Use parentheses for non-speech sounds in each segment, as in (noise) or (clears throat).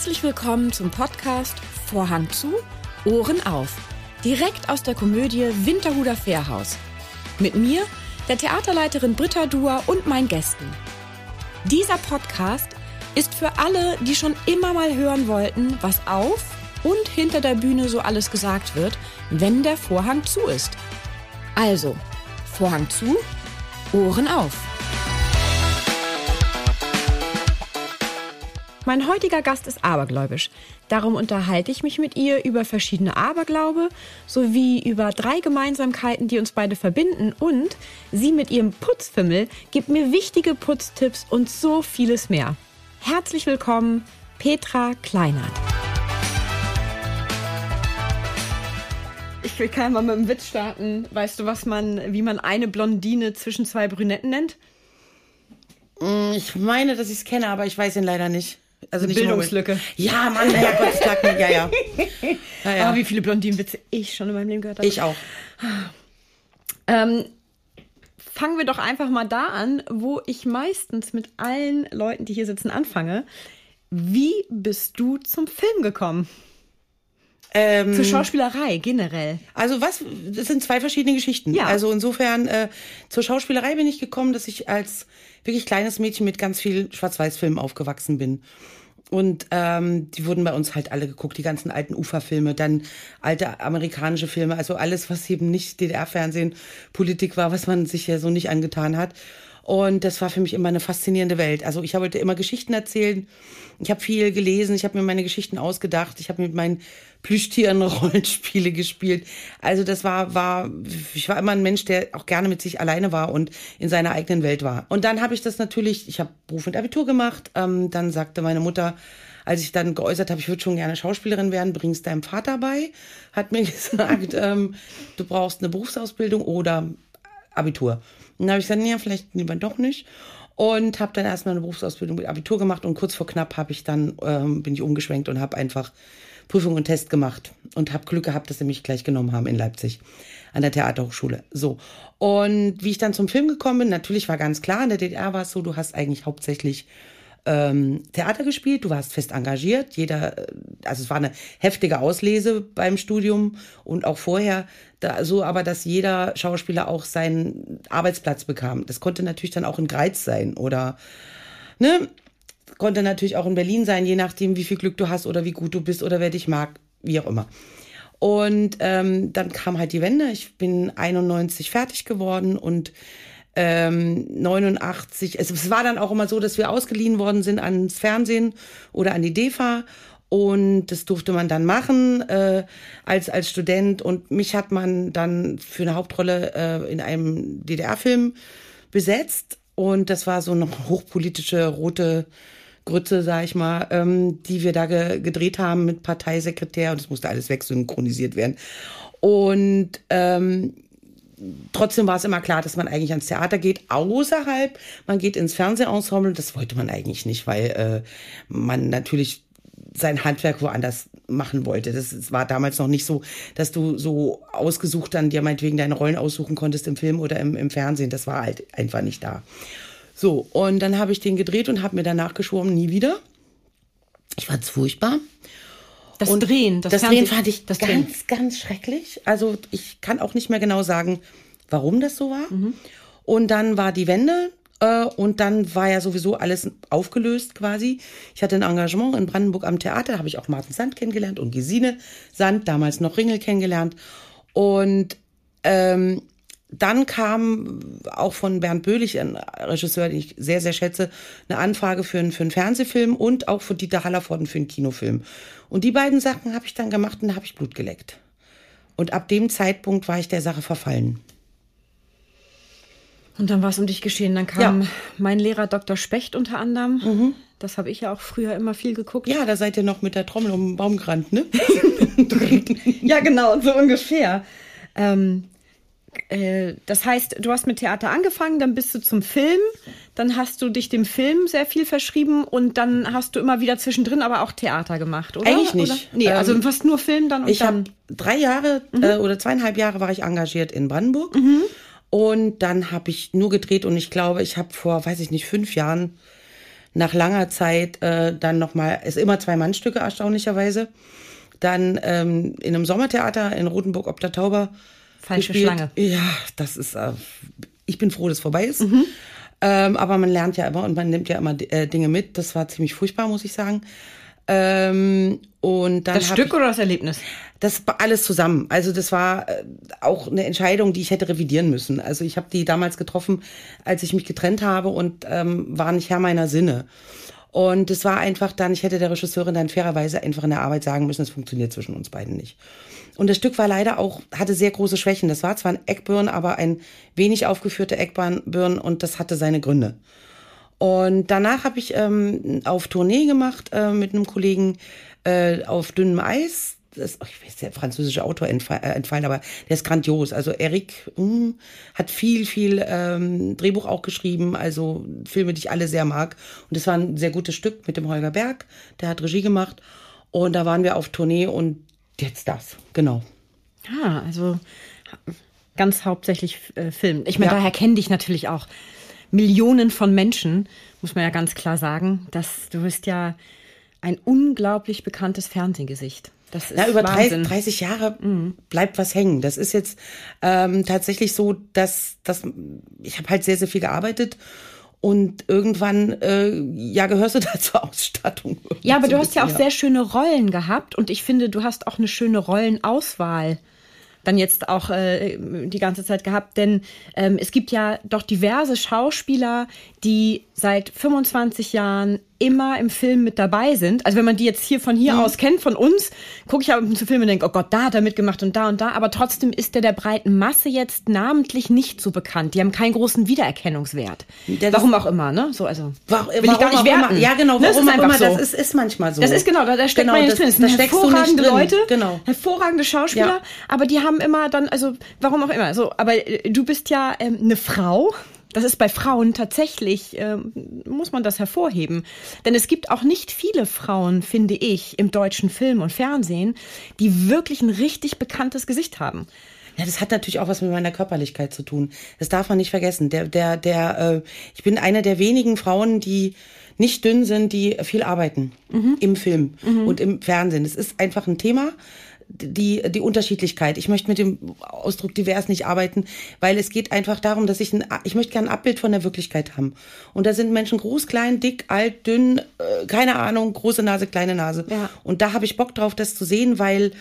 Herzlich willkommen zum Podcast Vorhang zu, Ohren auf. Direkt aus der Komödie Winterhuder Fährhaus. Mit mir, der Theaterleiterin Britta Duer und meinen Gästen. Dieser Podcast ist für alle, die schon immer mal hören wollten, was auf und hinter der Bühne so alles gesagt wird, wenn der Vorhang zu ist. Also, Vorhang zu, Ohren auf. Mein heutiger Gast ist abergläubisch. Darum unterhalte ich mich mit ihr über verschiedene Aberglaube sowie über drei Gemeinsamkeiten, die uns beide verbinden. Und sie mit ihrem Putzfimmel gibt mir wichtige Putztipps und so vieles mehr. Herzlich willkommen, Petra Kleinert. Ich kann mal mit dem Witz starten. Weißt du, was man, wie man eine Blondine zwischen zwei Brünetten nennt? Mm, Ich meine, dass ich es kenne, aber ich weiß ihn leider nicht. Also nicht Bildungslücke. Ja, Mann, ja, Gott, sag mir, ja, ja. (laughs) ja, ja. Ah, wie viele Blondinenwitze ich schon in meinem Leben gehört habe. Ich auch. Ähm, fangen wir doch einfach mal da an, wo ich meistens mit allen Leuten, die hier sitzen, anfange. Wie bist du zum Film gekommen? Ähm, Zur Schauspielerei generell. Also was, das sind zwei verschiedene Geschichten. Ja. Also insofern, äh, zur Schauspielerei bin ich gekommen, dass ich als wirklich kleines Mädchen mit ganz viel Schwarz-Weiß-Filmen aufgewachsen bin. Und ähm, die wurden bei uns halt alle geguckt, die ganzen alten Uferfilme, dann alte amerikanische Filme, also alles, was eben nicht DDR-Fernsehen, Politik war, was man sich ja so nicht angetan hat. Und das war für mich immer eine faszinierende Welt. Also ich wollte immer Geschichten erzählen. Ich habe viel gelesen, ich habe mir meine Geschichten ausgedacht, ich habe mit meinen Plüschtieren (laughs) Rollenspiele gespielt. Also das war, war, ich war immer ein Mensch, der auch gerne mit sich alleine war und in seiner eigenen Welt war. Und dann habe ich das natürlich, ich habe Beruf und Abitur gemacht. Ähm, dann sagte meine Mutter, als ich dann geäußert habe, ich würde schon gerne Schauspielerin werden, bring's deinem Vater bei, hat mir (laughs) gesagt, ähm, du brauchst eine Berufsausbildung oder Abitur. Dann habe ich gesagt, nee, vielleicht lieber doch nicht. Und habe dann erstmal eine Berufsausbildung mit Abitur gemacht und kurz vor knapp habe ich dann, ähm, bin ich umgeschwenkt und habe einfach Prüfung und Test gemacht und habe Glück gehabt, dass sie mich gleich genommen haben in Leipzig an der Theaterhochschule. So. Und wie ich dann zum Film gekommen bin, natürlich war ganz klar, in der DDR war es so, du hast eigentlich hauptsächlich ähm, Theater gespielt, du warst fest engagiert, jeder, äh, also es war eine heftige Auslese beim Studium und auch vorher, da, so aber, dass jeder Schauspieler auch seinen Arbeitsplatz bekam. Das konnte natürlich dann auch in Greiz sein oder, ne, konnte natürlich auch in Berlin sein, je nachdem, wie viel Glück du hast oder wie gut du bist oder wer dich mag, wie auch immer. Und ähm, dann kam halt die Wende. Ich bin 91 fertig geworden und ähm, 89, es, es war dann auch immer so, dass wir ausgeliehen worden sind ans Fernsehen oder an die DEFA und das durfte man dann machen äh, als als Student. Und mich hat man dann für eine Hauptrolle äh, in einem DDR-Film besetzt. Und das war so eine hochpolitische rote Grütze, sag ich mal, ähm, die wir da ge gedreht haben mit Parteisekretär. Und es musste alles wegsynchronisiert werden. Und ähm, trotzdem war es immer klar, dass man eigentlich ans Theater geht, außerhalb, man geht ins Fernsehensemble, das wollte man eigentlich nicht, weil äh, man natürlich sein Handwerk woanders machen wollte. Das, das war damals noch nicht so, dass du so ausgesucht dann dir meinetwegen deine Rollen aussuchen konntest im Film oder im, im Fernsehen. Das war halt einfach nicht da. So, und dann habe ich den gedreht und habe mir danach geschworen, nie wieder. Ich fand's furchtbar. Das Und Drehen, das, das, Drehen fand ich ganz, Drehen. ganz schrecklich. Also ich kann auch nicht mehr genau sagen, warum das so war. Mhm. Und dann war die Wende äh, und dann war ja sowieso alles aufgelöst quasi. Ich hatte ein Engagement in Brandenburg am Theater, da habe ich auch Martin Sand kennengelernt und Gesine Sand, damals noch Ringel kennengelernt. Und ähm, dann kam auch von Bernd Böhlich, ein Regisseur, den ich sehr, sehr schätze, eine Anfrage für einen, für einen Fernsehfilm und auch von Dieter Hallervorden für einen Kinofilm. Und die beiden Sachen habe ich dann gemacht und da habe ich Blut geleckt. Und ab dem Zeitpunkt war ich der Sache verfallen. Und dann war es um dich geschehen. Dann kam Ja. Mhm. mein Lehrer Dr. Specht unter anderem. Das habe ich ja auch früher immer viel geguckt. Ja, da seid ihr noch mit der Trommel um den Baum gerannt, ne? (laughs) Ja, genau, so ungefähr. Ähm, äh, das heißt, du hast mit Theater angefangen, dann bist du zum Film, dann hast du dich dem Film sehr viel verschrieben und dann hast du immer wieder zwischendrin aber auch Theater gemacht, oder? Eigentlich nicht. Oder? Nee, also Ähm, fast nur Film dann und Ich dann. habe drei Jahre äh, oder zweieinhalb Jahre war ich engagiert in Brandenburg. Und dann habe ich nur gedreht und ich glaube, ich habe vor, weiß ich nicht, fünf Jahren nach langer Zeit äh, dann nochmal, ist immer zwei Mannstücke erstaunlicherweise. Dann ähm, in einem Sommertheater in Rotenburg ob der Tauber. Falsche gespielt. Schlange. Ja, das ist, äh, ich bin froh, dass es vorbei ist. Ähm, aber man lernt ja immer und man nimmt ja immer äh, Dinge mit. Das war ziemlich furchtbar, muss ich sagen. Ähm, und dann Das Stück ich, oder das Erlebnis? das war alles zusammen. Also das war äh, auch eine Entscheidung, die ich hätte revidieren müssen. Also ich habe die damals getroffen, als ich mich getrennt habe und ähm, war nicht Herr meiner Sinne. Und es war einfach dann, ich hätte der Regisseurin dann fairerweise einfach in der Arbeit sagen müssen, es funktioniert zwischen uns beiden nicht. Und das Stück war leider auch, hatte sehr große Schwächen. Das war zwar ein Eckbirn, aber ein wenig aufgeführter Eckbirn und das hatte seine Gründe. Und danach habe ich ähm, auf Tournee gemacht äh, mit einem Kollegen äh, auf dünnem Eis. Das, ich weiß, der französische Autor entfallen, äh, entfallen, aber der ist grandios. Also Eric mm, hat viel, viel ähm, Drehbuch auch geschrieben, also Filme, die ich alle sehr mag. Und es war ein sehr gutes Stück mit dem Holger Berg, der hat Regie gemacht. Und da waren wir auf Tournee und jetzt das, genau. Ah, also ganz hauptsächlich äh, Film. Ich meine, Ja. daher kennen dich natürlich auch Millionen von Menschen, muss man ja ganz klar sagen. Dass du bist ja ein unglaublich bekanntes Fernsehgesicht. Das ist Ja, über 30, Wahnsinn. 30 Jahre bleibt was hängen. Das ist jetzt ähm, tatsächlich so, dass, dass ich habe halt sehr, sehr viel gearbeitet und irgendwann äh, ja gehörst du (laughs) da zur Ausstattung. Ja, aber So du hast ja auch bisschen, sehr schöne Rollen gehabt und ich finde, du hast auch eine schöne Rollenauswahl dann jetzt auch äh, die ganze Zeit gehabt, denn ähm, es gibt ja doch diverse Schauspieler, die seit 25 Jahren immer im Film mit dabei sind. Also wenn man die jetzt hier von hier aus kennt, von uns, gucke ich aber zu Filmen und denke, oh Gott, da hat er mitgemacht und da und da, aber trotzdem ist der der breiten Masse jetzt namentlich nicht so bekannt. Die haben keinen großen Wiedererkennungswert. das- Warum auch immer, ne? So, also Warum, will ich gar nicht auch werten. Immer, ja, genau, Ne, warum auch immer, so. das ist, ist manchmal so. Das ist genau, da, da steckt Genau, man nicht das- drin. Das da sind hervorragende drin. Leute, Genau. hervorragende Schauspieler, Ja. aber die haben immer dann, also warum auch immer, so, aber äh, du bist ja ähm, eine Frau. Das ist bei Frauen tatsächlich, ähm, muss man das hervorheben. Denn es gibt auch nicht viele Frauen, finde ich, im deutschen Film und Fernsehen, die wirklich ein richtig bekanntes Gesicht haben. Ja, das hat natürlich auch was mit meiner Körperlichkeit zu tun. Das darf man nicht vergessen. Der, der, der, äh, ich bin eine der wenigen Frauen, die nicht dünn sind, die viel arbeiten im Film und im Fernsehen. Das ist einfach ein Thema. Die, die Unterschiedlichkeit. Ich möchte mit dem Ausdruck divers nicht arbeiten, weil es geht einfach darum, dass ich ein, ich möchte gerne ein Abbild von der Wirklichkeit haben. Und da sind Menschen groß, klein, dick, alt, dünn, äh, keine Ahnung, große Nase, kleine Nase. Ja. Und da habe ich Bock drauf, das zu sehen, weil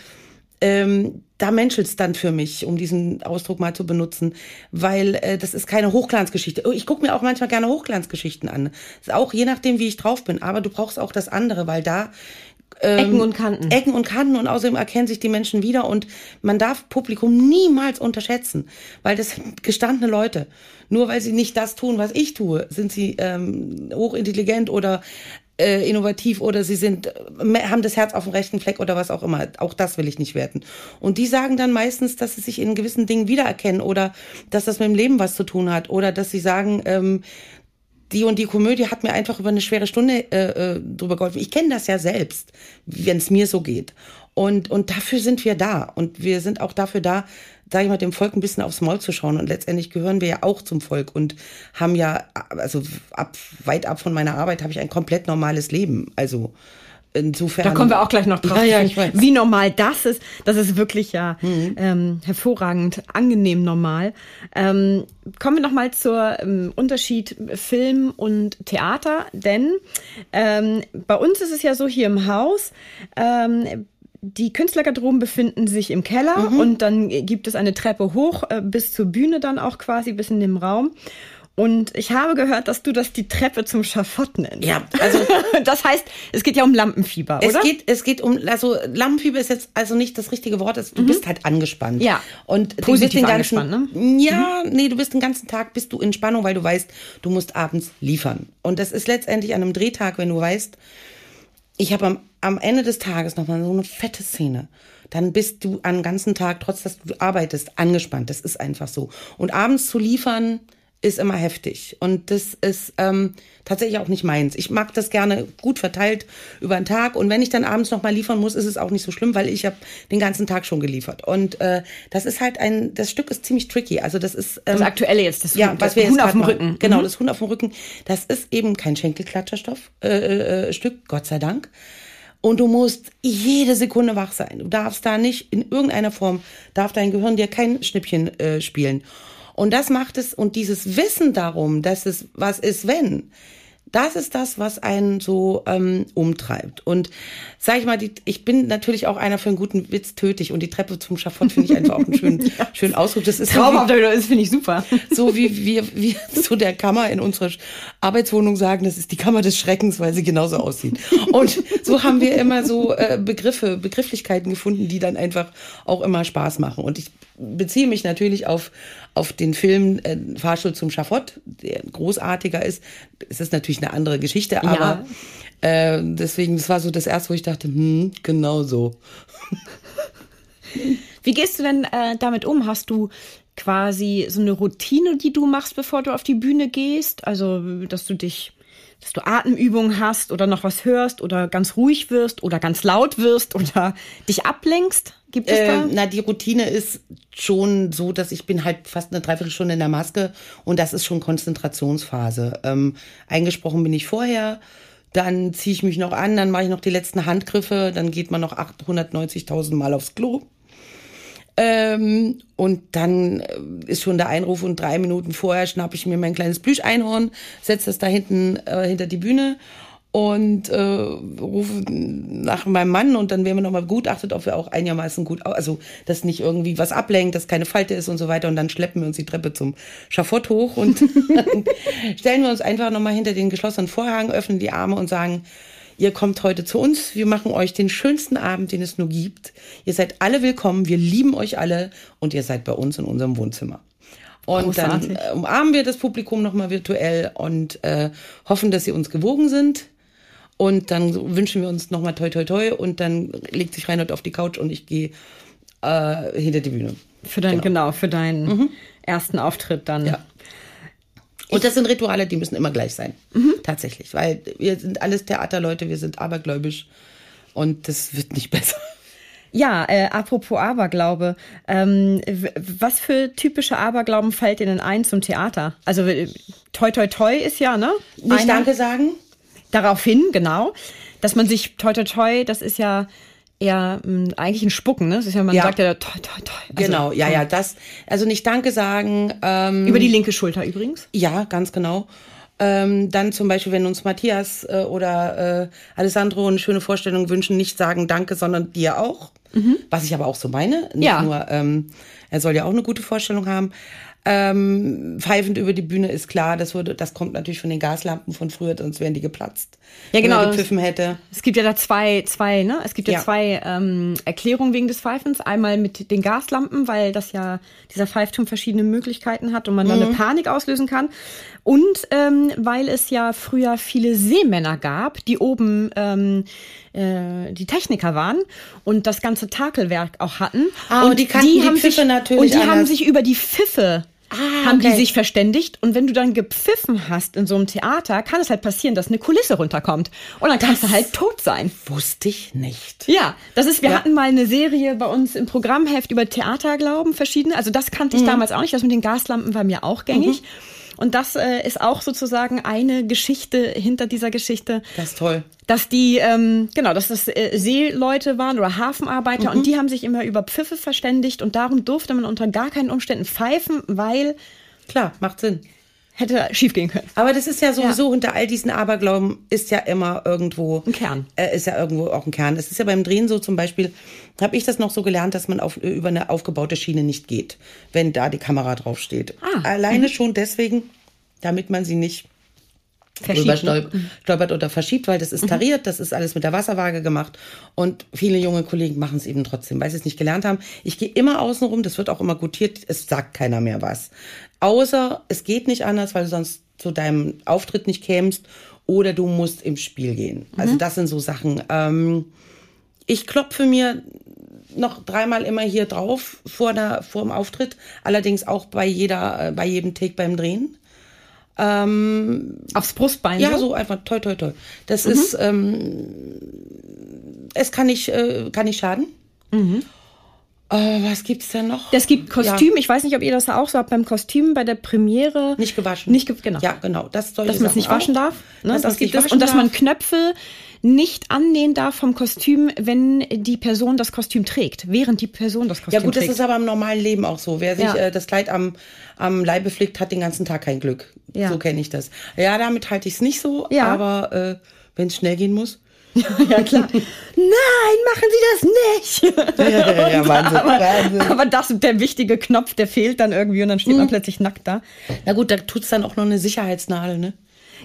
ähm, da menschelt's dann für mich, um diesen Ausdruck mal zu benutzen, weil äh, das ist keine Hochglanzgeschichte. Oh, Ich gucke mir auch manchmal gerne Hochglanzgeschichten an. Das ist auch je nachdem, wie ich drauf bin. Aber du brauchst auch das andere, weil da Ecken und Kanten. Ecken und Kanten und außerdem erkennen sich die Menschen wieder und man darf Publikum niemals unterschätzen, weil das sind gestandene Leute. Nur weil sie nicht das tun, was ich tue, sind sie ähm, hochintelligent oder äh, innovativ oder sie sind äh, haben das Herz auf dem rechten Fleck oder was auch immer. Auch das will ich nicht werten. Und die sagen dann meistens, dass sie sich in gewissen Dingen wiedererkennen oder dass das mit dem Leben was zu tun hat oder dass sie sagen, ähm, die und die Komödie hat mir einfach über eine schwere Stunde äh, äh, drüber geholfen. Ich kenne das ja selbst, wenn es mir so geht. Und, und dafür sind wir da. Und wir sind auch dafür da, sage ich mal, dem Volk ein bisschen aufs Maul zu schauen. Und letztendlich gehören wir ja auch zum Volk und haben ja, also ab, weit ab von meiner Arbeit habe ich ein komplett normales Leben. Also insofern. Da kommen wir auch gleich noch drauf. Ja, ja, ich weiß. Mhm. Wie normal das ist. Das ist wirklich ja ähm, hervorragend, angenehm normal. Ähm, kommen wir noch mal zur ähm, Unterschied Film und Theater, denn ähm, bei uns ist es ja so hier im Haus. Ähm, die Künstlergarderoben befinden sich im Keller Mhm. und dann gibt es eine Treppe hoch äh, bis zur Bühne dann auch quasi bis in dem Raum. Und ich habe gehört, dass du das die Treppe zum Schafott nennst. Ja, also (laughs) das heißt, es geht ja um Lampenfieber, Es oder? geht, es geht um, also Lampenfieber ist jetzt also nicht das richtige Wort, also du bist halt angespannt. Mhm. Ja. Und du bist den ganzen, ne? Ja, nee, du bist den ganzen Tag, bist du in Spannung, weil du weißt, du musst abends liefern. Und das ist letztendlich an einem Drehtag, wenn du weißt, ich habe am, am Ende des Tages nochmal so eine fette Szene. Dann bist du am ganzen Tag, trotz dass du arbeitest, angespannt. Das ist einfach so. Und abends zu liefern, ist immer heftig. Und das ist ähm, tatsächlich auch nicht meins. Ich mag das gerne gut verteilt über den Tag. Und wenn ich dann abends nochmal liefern muss, ist es auch nicht so schlimm, weil ich habe den ganzen Tag schon geliefert. Und äh, das ist halt ein, das Stück ist ziemlich tricky. Also das ist. Ähm, das aktuelle jetzt, das, ja, was wir Huhn auf dem machen. Rücken. Genau, Mhm. das Huhn auf dem Rücken. Das ist eben kein Schenkelklatscherstoff äh, äh, Stück, Gott sei Dank. Und du musst jede Sekunde wach sein. Du darfst da nicht in irgendeiner Form, darf dein Gehirn dir kein Schnippchen äh, spielen. Und das macht es, und dieses Wissen darum, dass es was ist, wenn, das ist das, was einen so ähm, umtreibt. Und sag ich mal, die, ich bin natürlich auch einer für einen guten Witz tötig und die Treppe zum Schafott finde ich einfach auch einen schönen, (laughs) schönen Ausdruck. Das ist so wie- Traumhaft, das finde ich super. (laughs) so wie wir, wir (laughs) zu der Kammer in unserer Arbeitswohnung sagen, das ist die Kammer des Schreckens, weil sie genauso aussieht. Und so haben wir immer so äh, Begriffe, Begrifflichkeiten gefunden, die dann einfach auch immer Spaß machen. Und ich beziehe mich natürlich auf, auf den Film äh, Fahrstuhl zum Schafott, der großartiger ist. Es ist natürlich eine andere Geschichte, aber äh, deswegen, das war so das erste, wo ich dachte, hm, genau so. (laughs) Wie gehst du denn äh, damit um? Hast du quasi so eine Routine, die du machst, bevor du auf die Bühne gehst? Also, dass du dich, dass du Atemübungen hast oder noch was hörst oder ganz ruhig wirst oder ganz laut wirst oder dich ablenkst? Gibt es Äh, da? na, die Routine ist schon so, dass ich bin halt fast eine Dreiviertelstunde in der Maske und das ist schon Konzentrationsphase. Ähm, eingesprochen bin ich vorher, dann ziehe ich mich noch an, dann mache ich noch die letzten Handgriffe, dann geht man noch 890.000 Mal aufs Klo. Ähm, und dann äh, ist schon der Einruf und drei Minuten vorher schnappe ich mir mein kleines Plüscheinhorn, setze das da hinten äh, hinter die Bühne und äh, rufe nach meinem Mann und dann werden wir nochmal begutachtet, ob wir auch einigermaßen gut, also dass nicht irgendwie was ablenkt, dass keine Falte ist und so weiter. Und dann schleppen wir uns die Treppe zum Schafott hoch und (laughs) stellen wir uns einfach nochmal hinter den geschlossenen Vorhang, öffnen die Arme und sagen, Ihr kommt heute zu uns. Wir machen euch den schönsten Abend, den es nur gibt. Ihr seid alle willkommen. Wir lieben euch alle und ihr seid bei uns in unserem Wohnzimmer. Und Großartig. dann äh, umarmen wir das Publikum nochmal virtuell und äh, hoffen, dass sie uns gewogen sind. Und dann wünschen wir uns nochmal toi toi toi und dann legt sich Reinhold auf die Couch und ich gehe äh, hinter die Bühne. Für dein, genau. für deinen ersten Auftritt dann. Ja. Und das sind Rituale, die müssen immer gleich sein. Tatsächlich. Weil wir sind alles Theaterleute, wir sind abergläubisch und das wird nicht (laughs) besser. Ja, äh, apropos Aberglaube, ähm, was für typische Aberglauben fällt denn ein zum Theater? Also toi toi toi ist ja, ne? Nicht Einer- Danke sagen? Daraufhin, genau, dass man sich toi toi toi, das ist ja eher mh, eigentlich ein Spucken, ne? Das ist ja, man Ja. sagt ja toi toi toi. Also, genau, ja, ja, das, also nicht Danke sagen, ähm, Über die linke Schulter übrigens. ja, ganz genau. Ähm, dann zum Beispiel, wenn uns Matthias äh, oder äh, Alessandro eine schöne Vorstellung wünschen, nicht sagen Danke, sondern dir auch. Was ich aber auch so meine. Nicht Ja. nur, ähm, er soll ja auch eine gute Vorstellung haben. Ähm, pfeifend über die Bühne ist klar, das wurde, das kommt natürlich von den Gaslampen von früher, sonst wären die geplatzt. Ja, genau. Wenn gepfiffen hätte. Es gibt ja da zwei, zwei, ne? Es gibt ja, Ja. zwei ähm, Erklärungen wegen des Pfeifens. Einmal mit den Gaslampen, weil das ja dieser Pfeifturm verschiedene Möglichkeiten hat und man dann eine Panik auslösen kann. Und ähm, weil es ja früher viele Seemänner gab, die oben ähm, äh, die Techniker waren und das ganze Takelwerk auch hatten. Ah, und die kannten die haben Pfiffe sich, natürlich Und die haben anders. sich über die Pfiffe Ah, haben die okay. sich verständigt und wenn du dann gepfiffen hast in so einem Theater, kann es halt passieren, dass eine Kulisse runterkommt und dann kannst du halt tot sein. Wusste ich nicht. Ja, das ist, wir Ja. hatten mal eine Serie bei uns im Programmheft über Theaterglauben, verschiedene. Also das kannte Mhm. ich damals auch nicht. Das mit den Gaslampen war mir auch gängig. Und das äh, ist auch sozusagen eine Geschichte hinter dieser Geschichte, Das ist toll. dass die, ähm, genau, dass das äh, Seeleute waren oder Hafenarbeiter Mhm. und die haben sich immer über Pfiffe verständigt und darum durfte man unter gar keinen Umständen pfeifen, weil Klar, macht Sinn. Hätte schiefgehen können. Aber das ist ja sowieso unter all diesen Aberglauben ist ja immer irgendwo Ein Kern. Äh, ist ja irgendwo auch ein Kern. Es ist ja beim Drehen so zum Beispiel, habe ich das noch so gelernt, dass man auf, über eine aufgebaute Schiene nicht geht, wenn da die Kamera drauf steht. Ah, Alleine schon deswegen, damit man sie nicht drüber ne? stolp stolpert oder verschiebt, weil das ist tariert, das ist alles mit der Wasserwaage gemacht und viele junge Kollegen machen es eben trotzdem, weil sie es nicht gelernt haben. Ich gehe immer außen rum, das wird auch immer gutiert, es sagt keiner mehr was. Außer es geht nicht anders, weil du sonst zu deinem Auftritt nicht kämst oder du musst im Spiel gehen. Also das sind so Sachen. Ähm, ich klopfe mir noch dreimal immer hier drauf vor, der, vor dem Auftritt, allerdings auch bei jeder, äh, bei jedem Take beim Drehen. Ähm, Aufs Brustbein? ja, so einfach toi toi toi. Das ist, ähm, es kann nicht, äh, kann nicht schaden. Äh, was gibt's denn noch? Das gibt Kostüm. Ich weiß nicht, ob ihr das auch so habt beim Kostüm bei der Premiere. Nicht gewaschen. Nicht ge genau. Ja, genau. Das dass man es nicht waschen auch. darf. Ne? Dass Das, man's gibt nicht es. waschen Und dass man darf. Knöpfe nicht annähen darf vom Kostüm, wenn die Person das Kostüm trägt, während die Person das Kostüm Ja gut, das trägt. ist aber im normalen Leben auch so. Wer sich Ja. äh, das Kleid am, am Leibe flickt, hat den ganzen Tag kein Glück. Ja. So kenne ich das. Ja, damit halte ich es nicht so, Ja. aber äh, wenn es schnell gehen muss. (laughs) ja, klar. Nein, machen Sie das nicht. (laughs) Ja, ja, ja, Wahnsinn. Wahnsinn. Aber das, der wichtige Knopf, der fehlt dann irgendwie und dann steht man plötzlich nackt da. Na gut, da tut's dann auch noch eine Sicherheitsnadel, ne?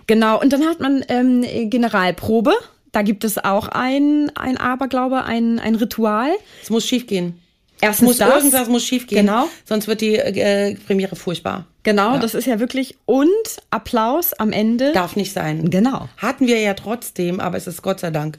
Genau, und dann hat man ähm, Generalprobe. Da gibt es auch ein, ein Aberglaube, ein, ein Ritual. Es muss schief gehen. Erstens muss das. irgendwas muss schief gehen. Genau. Sonst wird die äh, Premiere furchtbar. Genau, das ist ja wirklich. Und Applaus am Ende. Darf nicht sein. Genau. Hatten wir ja trotzdem, aber es ist Gott sei Dank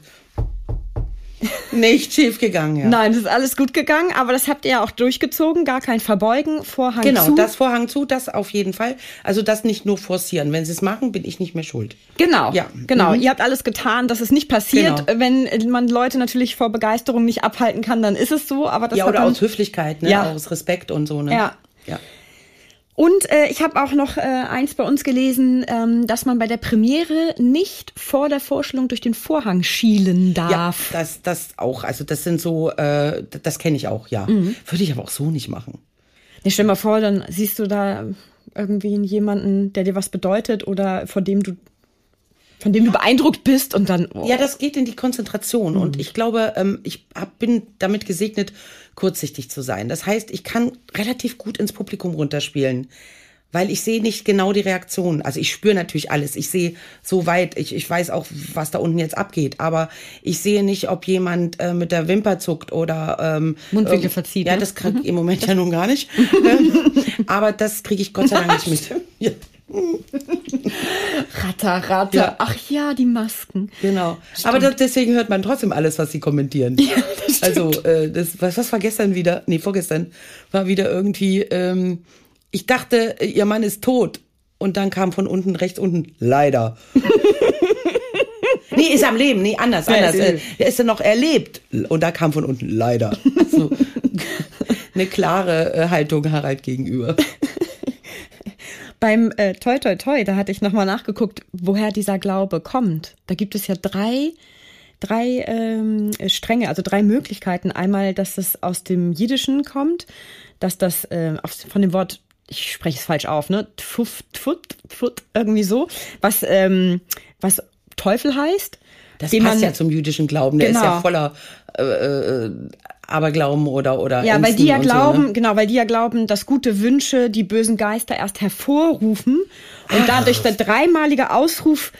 nicht schief gegangen, ja. Nein, es ist alles gut gegangen, aber das habt ihr ja auch durchgezogen. Gar kein Verbeugen, Vorhang Genau, zu. das Vorhang zu, das auf jeden Fall. Also das nicht nur forcieren. Wenn sie es machen, bin ich nicht mehr schuld. Genau, Ja. genau. Mhm. Ihr habt alles getan, dass es nicht passiert. Genau. Wenn man Leute natürlich vor Begeisterung nicht abhalten kann, dann ist es so. Aber das ja, oder aus Höflichkeit, ne? Ja. aus Respekt und so. Ne? Ja. ja. Und äh, ich habe auch noch äh, eins bei uns gelesen, ähm, dass man bei der Premiere nicht vor der Vorstellung durch den Vorhang schielen Ja, darf. das, das auch. Also das sind so, äh, das kenne ich auch, ja. Mhm. Würde ich aber auch so nicht machen. Nee, stell mal vor, dann siehst du da irgendwie jemanden, der dir was bedeutet oder von dem du von dem du beeindruckt bist und dann oh. Ja, das geht in die Konzentration. Mhm. Und ich glaube, ähm, ich hab, bin damit gesegnet, kurzsichtig zu sein. Das heißt, ich kann relativ gut ins Publikum runterspielen. Weil ich sehe nicht genau die Reaktion. Also ich spüre natürlich alles. Ich sehe so weit, ich, ich weiß auch, was da unten jetzt abgeht. Aber ich sehe nicht, ob jemand äh, mit der Wimper zuckt oder ähm, Mundwinkel verzieht, Ja, ne? das kriege ich (laughs) im Moment ja nun gar nicht. (laughs) (laughs) Aber das kriege ich Gott sei Dank nicht mit. Ja, (laughs) Ratter, Ratter. Ja. Ach ja, die Masken. genau. Aber das, deswegen hört man trotzdem alles, was sie kommentieren. (laughs) Ja, das stimmt. Also, äh, das, was, was war gestern wieder? Nee, vorgestern war wieder irgendwie, ähm, ich dachte, ihr Mann ist tot. Und dann kam von unten, rechts unten, leider. (laughs) nee, ist am Leben. Nee, anders, Ja, anders. ist- Äh, er ist ja noch erlebt. Und da kam von unten, leider. So, eine klare äh, Haltung Harald gegenüber. Beim äh, Toi Toi Toi, da hatte ich nochmal nachgeguckt, woher dieser Glaube kommt. Da gibt es ja drei, drei ähm, Stränge, also drei Möglichkeiten. Einmal, dass es aus dem Jiddischen kommt, dass das äh, von dem Wort, ich spreche es falsch auf, ne? Tfuf, tfut, tfut, irgendwie so, was, ähm, was Teufel heißt. Das passt man- ja zum jüdischen Glauben. Der ist ja Genau. voller äh, äh, Aberglauben oder oder Ja, weil Ängsten die ja und so, glauben, ne? genau, weil die ja glauben, dass gute Wünsche die bösen Geister erst hervorrufen und dadurch der dreimalige Ausruf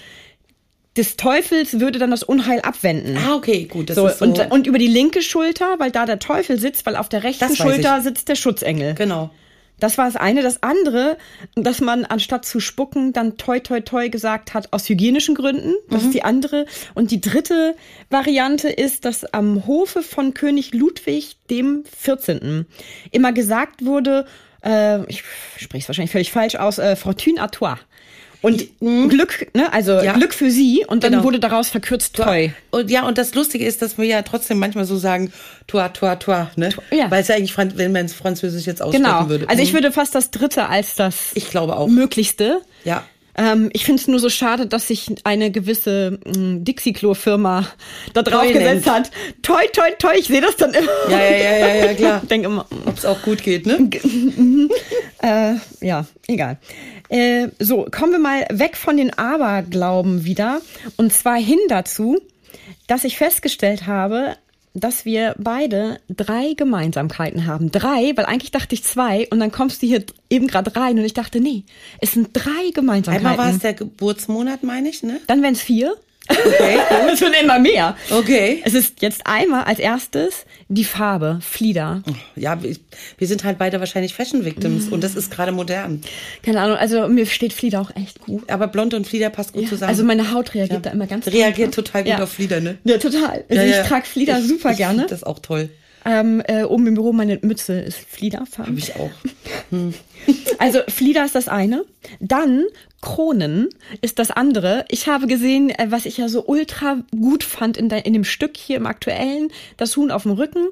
des Teufels würde dann das Unheil abwenden. Ah, okay, gut. Das so, ist so. und, und über die linke Schulter, weil da der Teufel sitzt, weil auf der rechten Schulter sitzt der Schutzengel. genau. Das war das eine. Das andere, dass man anstatt zu spucken dann toi toi toi gesagt hat aus hygienischen Gründen. Das Mhm. ist die andere. Und die dritte Variante ist, dass am Hofe von König Ludwig dem 14. immer gesagt wurde, äh, ich spreche es wahrscheinlich völlig falsch aus, äh, Fortune à toi. Und Glück, ne, also Ja. Glück für sie. Und dann Genau. wurde daraus verkürzt toi. Und ja, und das Lustige ist, dass wir ja trotzdem manchmal so sagen, toi, toi, toi, ne? ja. Weil es ja eigentlich, wenn man es Französisch jetzt aussprechen Genau. würde. Also ich Mhm. würde fast das dritte als das Ich glaube auch. möglichste. Ja. Ähm, ich finde es nur so schade, dass sich eine gewisse mh, Dixie-Klo-Firma da drauf Toi gesetzt nennt. hat. Toi, toi, toi, ich sehe das dann immer. Ja, ja, ja, ja, ja, klar. (laughs) Ich denke immer, Ob es auch gut geht, ne? (laughs) äh, ja, egal. Äh, so, kommen wir mal weg von den Aberglauben wieder. Und zwar hin dazu, dass ich festgestellt habe, dass wir beide drei Gemeinsamkeiten haben. Drei, weil eigentlich dachte ich zwei und dann kommst du hier eben gerade rein und ich dachte, nee, es sind drei Gemeinsamkeiten. Einmal war es der Geburtsmonat, meine ich, ne? Dann wären es vier. Okay. (laughs) Es wird immer mehr. Okay. Es ist jetzt einmal als erstes die Farbe, Flieder. Ja, wir, wir sind halt beide wahrscheinlich Fashion Victims und das ist gerade modern. Keine Ahnung, also mir steht Flieder auch echt gut. Aber Blond und Flieder passt gut zusammen. Also meine Haut reagiert da immer ganz Reagiert toll total gut Ja. auf Flieder, ne? Ja, total. Also Ja, ich ja. trage Flieder super ich gerne. Das auch toll. Ähm, äh, oben im Büro meine Mütze ist Fliederfarben. Hab ich auch. Also Flieder ist das eine. Dann Kronen ist das andere. Ich habe gesehen, äh, was ich ja so ultra gut fand in, de, in dem Stück hier im aktuellen, das Huhn auf dem Rücken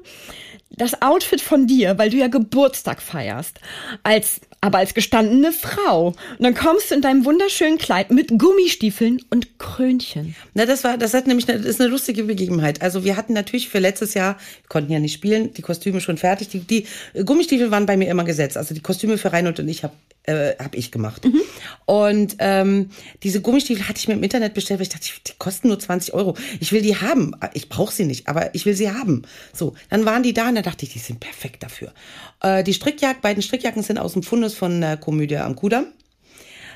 das Outfit von dir, weil du ja Geburtstag feierst, als aber als gestandene Frau. Und dann kommst du in deinem wunderschönen Kleid mit Gummistiefeln und Krönchen. Na, das war, das hat nämlich, eine, das ist eine lustige Begebenheit. Also wir hatten natürlich für letztes Jahr, wir konnten ja nicht spielen, die Kostüme schon fertig. Die, die Gummistiefel waren bei mir immer gesetzt. Also die Kostüme für Reinhold und ich habe äh, hab ich gemacht. Mhm. Und ähm, diese Gummistiefel hatte ich mir im Internet bestellt, weil ich dachte, die kosten nur 20 Euro. Ich will die haben. Ich brauche sie nicht, aber ich will sie haben. So, dann waren die da und da dachte ich, die sind perfekt dafür. Äh, die Strickjacken, beiden Strickjacken sind aus dem Fundus von der Komödie am Kudamm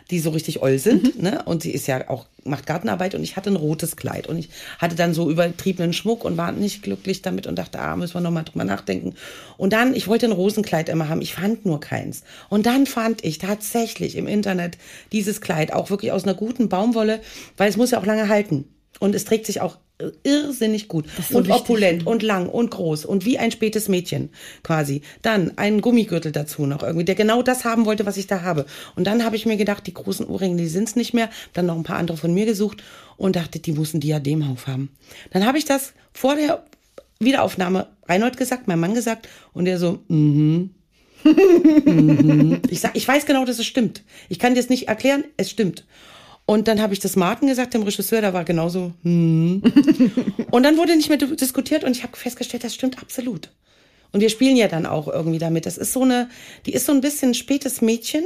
die so richtig oll sind, mhm. ne? Und sie ist ja auch, macht Gartenarbeit und ich hatte ein rotes Kleid und ich hatte dann so übertriebenen Schmuck und war nicht glücklich damit und dachte, ah, müssen wir nochmal drüber nachdenken. Und dann, ich wollte ein Rosenkleid immer haben, ich fand nur keins. Und dann fand ich tatsächlich im Internet dieses Kleid auch wirklich aus einer guten Baumwolle, weil es muss ja auch lange halten. Und es trägt sich auch irrsinnig gut so und wichtig. opulent und lang und groß und wie ein spätes Mädchen quasi. Dann einen Gummigürtel dazu noch irgendwie, der genau das haben wollte, was ich da habe. Und dann habe ich mir gedacht, die großen Ohrringe, die sind's nicht mehr. Dann noch ein paar andere von mir gesucht und dachte, die muss ein Diadem haben. Dann habe ich das vor der Wiederaufnahme Reinhold gesagt, mein Mann gesagt und der so, mhm. (laughs) mhm. ich sag, ich weiß genau, dass es stimmt. Ich kann dir es nicht erklären, es stimmt. Und dann habe ich das Martin gesagt, dem Regisseur, der war genauso. Hm. (laughs) und dann wurde nicht mehr diskutiert und ich habe festgestellt, das stimmt absolut. Und wir spielen ja dann auch irgendwie damit. Das ist so eine, die ist so ein bisschen ein spätes Mädchen.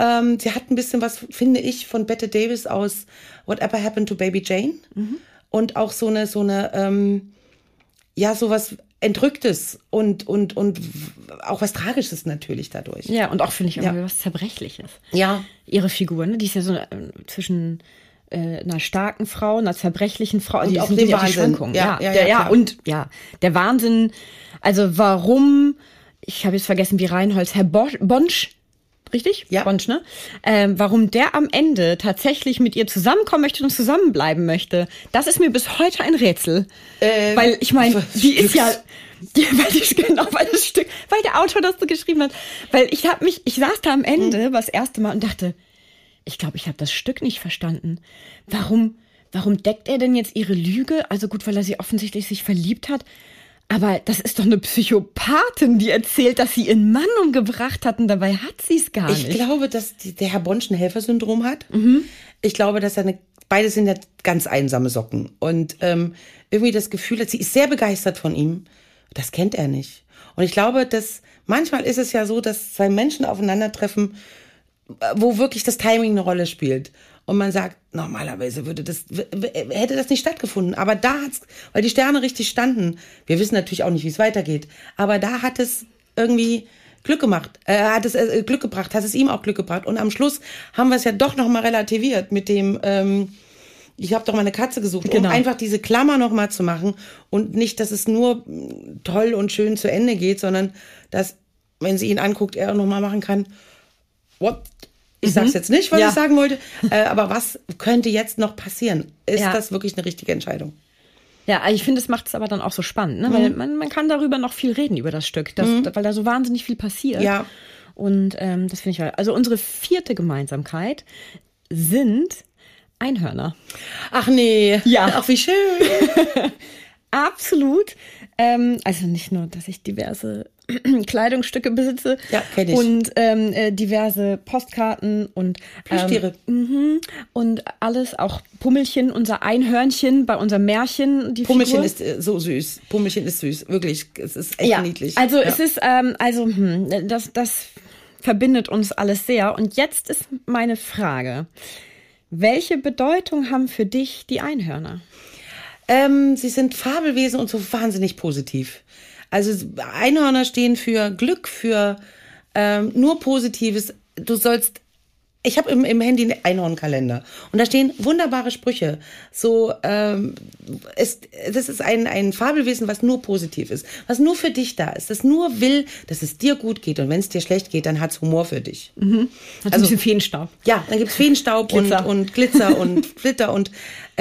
Ähm, sie hat ein bisschen was, finde ich, von Bette Davis aus Whatever Happened to Baby Jane. Mhm. Und auch so eine, so eine, ähm, ja, sowas Entrücktes und, und, und auch was Tragisches natürlich dadurch. Ja, und auch finde ich irgendwie ja. was Zerbrechliches. Ja. Ihre Figur, ne? die ist ja so äh, zwischen äh, einer starken Frau, einer zerbrechlichen Frau. Und die auch den Wahnsinn. Die ja, ja, ja, der, ja, und ja, der Wahnsinn. Also warum, ich habe jetzt vergessen, wie Reinholz, Herr Bonsch richtig? Ja. Bonsch, ne? Ähm, warum der am Ende tatsächlich mit ihr zusammenkommen möchte und zusammenbleiben möchte, das ist mir bis heute ein Rätsel. Ähm, weil ich meine, die ist ja, die, weil die, genau, weil das Stück, weil der Autor das so geschrieben hat. Weil ich habe mich, ich saß da am Ende mhm. das erste Mal und dachte, ich glaube, ich habe das Stück nicht verstanden. Warum, warum deckt er denn jetzt ihre Lüge? Also gut, weil er sie offensichtlich sich verliebt hat. Aber das ist doch eine Psychopathin, die erzählt, dass sie ihren Mann umgebracht hat und dabei hat sie es gar nicht. Ich glaube, dass die, der Herr Bonsch ein Helfersyndrom hat. Mhm. Ich glaube, dass er eine, beide sind ja ganz einsame Socken. Und ähm, irgendwie das Gefühl hat, sie ist sehr begeistert von ihm. Das kennt er nicht. Und ich glaube, dass manchmal ist es ja so, dass zwei Menschen aufeinandertreffen, wo wirklich das Timing eine Rolle spielt und man sagt, normalerweise würde das, hätte das nicht stattgefunden. Aber da hat's, weil die Sterne richtig standen. Wir wissen natürlich auch nicht, wie es weitergeht. Aber da hat es irgendwie Glück gemacht, äh, hat es äh, Glück gebracht, hat es ihm auch Glück gebracht. Und am Schluss haben wir es ja doch nochmal relativiert mit dem, ähm, ich habe doch mal eine Katze gesucht, genau. um einfach diese Klammer nochmal zu machen und nicht, dass es nur toll und schön zu Ende geht, sondern dass, wenn sie ihn anguckt, er nochmal machen kann, what ich mhm. sage es jetzt nicht, was ja. ich sagen wollte, äh, aber was könnte jetzt noch passieren? Ist ja. das wirklich eine richtige Entscheidung? Ja, ich finde, es macht es aber dann auch so spannend, ne? Mhm. weil man, man kann darüber noch viel reden, über das Stück, das, mhm. weil da so wahnsinnig viel passiert. Ja. Und ähm, das finde ich, halt, also unsere vierte Gemeinsamkeit sind Einhörner. Ach nee. Ja. Ach, wie schön. (laughs) Absolut. Ähm, also nicht nur, dass ich diverse (clears throat) Kleidungsstücke besitze. Ja, kenne ich. Und ähm, äh, diverse Postkarten und Plüschtiere. Ähm, und alles, auch Pummelchen, unser Einhörnchen bei unserem Märchen. Die Pummelchen Figur. ist äh, so süß. Pummelchen ist süß, wirklich. Es ist echt ja, niedlich. Also ja. es ist, ähm, also hm, das, das verbindet uns alles sehr. Und jetzt ist meine Frage. Welche Bedeutung haben für dich die Einhörner? Ähm, sie sind Fabelwesen und so wahnsinnig positiv. Also Einhörner stehen für Glück, für ähm, nur Positives. Du sollst ich habe im, im Handy einen Einhornkalender und da stehen wunderbare Sprüche. So, ähm, es, das ist ein, ein Fabelwesen, was nur positiv ist, was nur für dich da ist, das nur will, dass es dir gut geht und wenn es dir schlecht geht, dann hat's Humor für dich. Mhm. Hat also ein bisschen Feenstaub. Ja, dann gibt's Feenstaub und, und Glitzer und Flitter und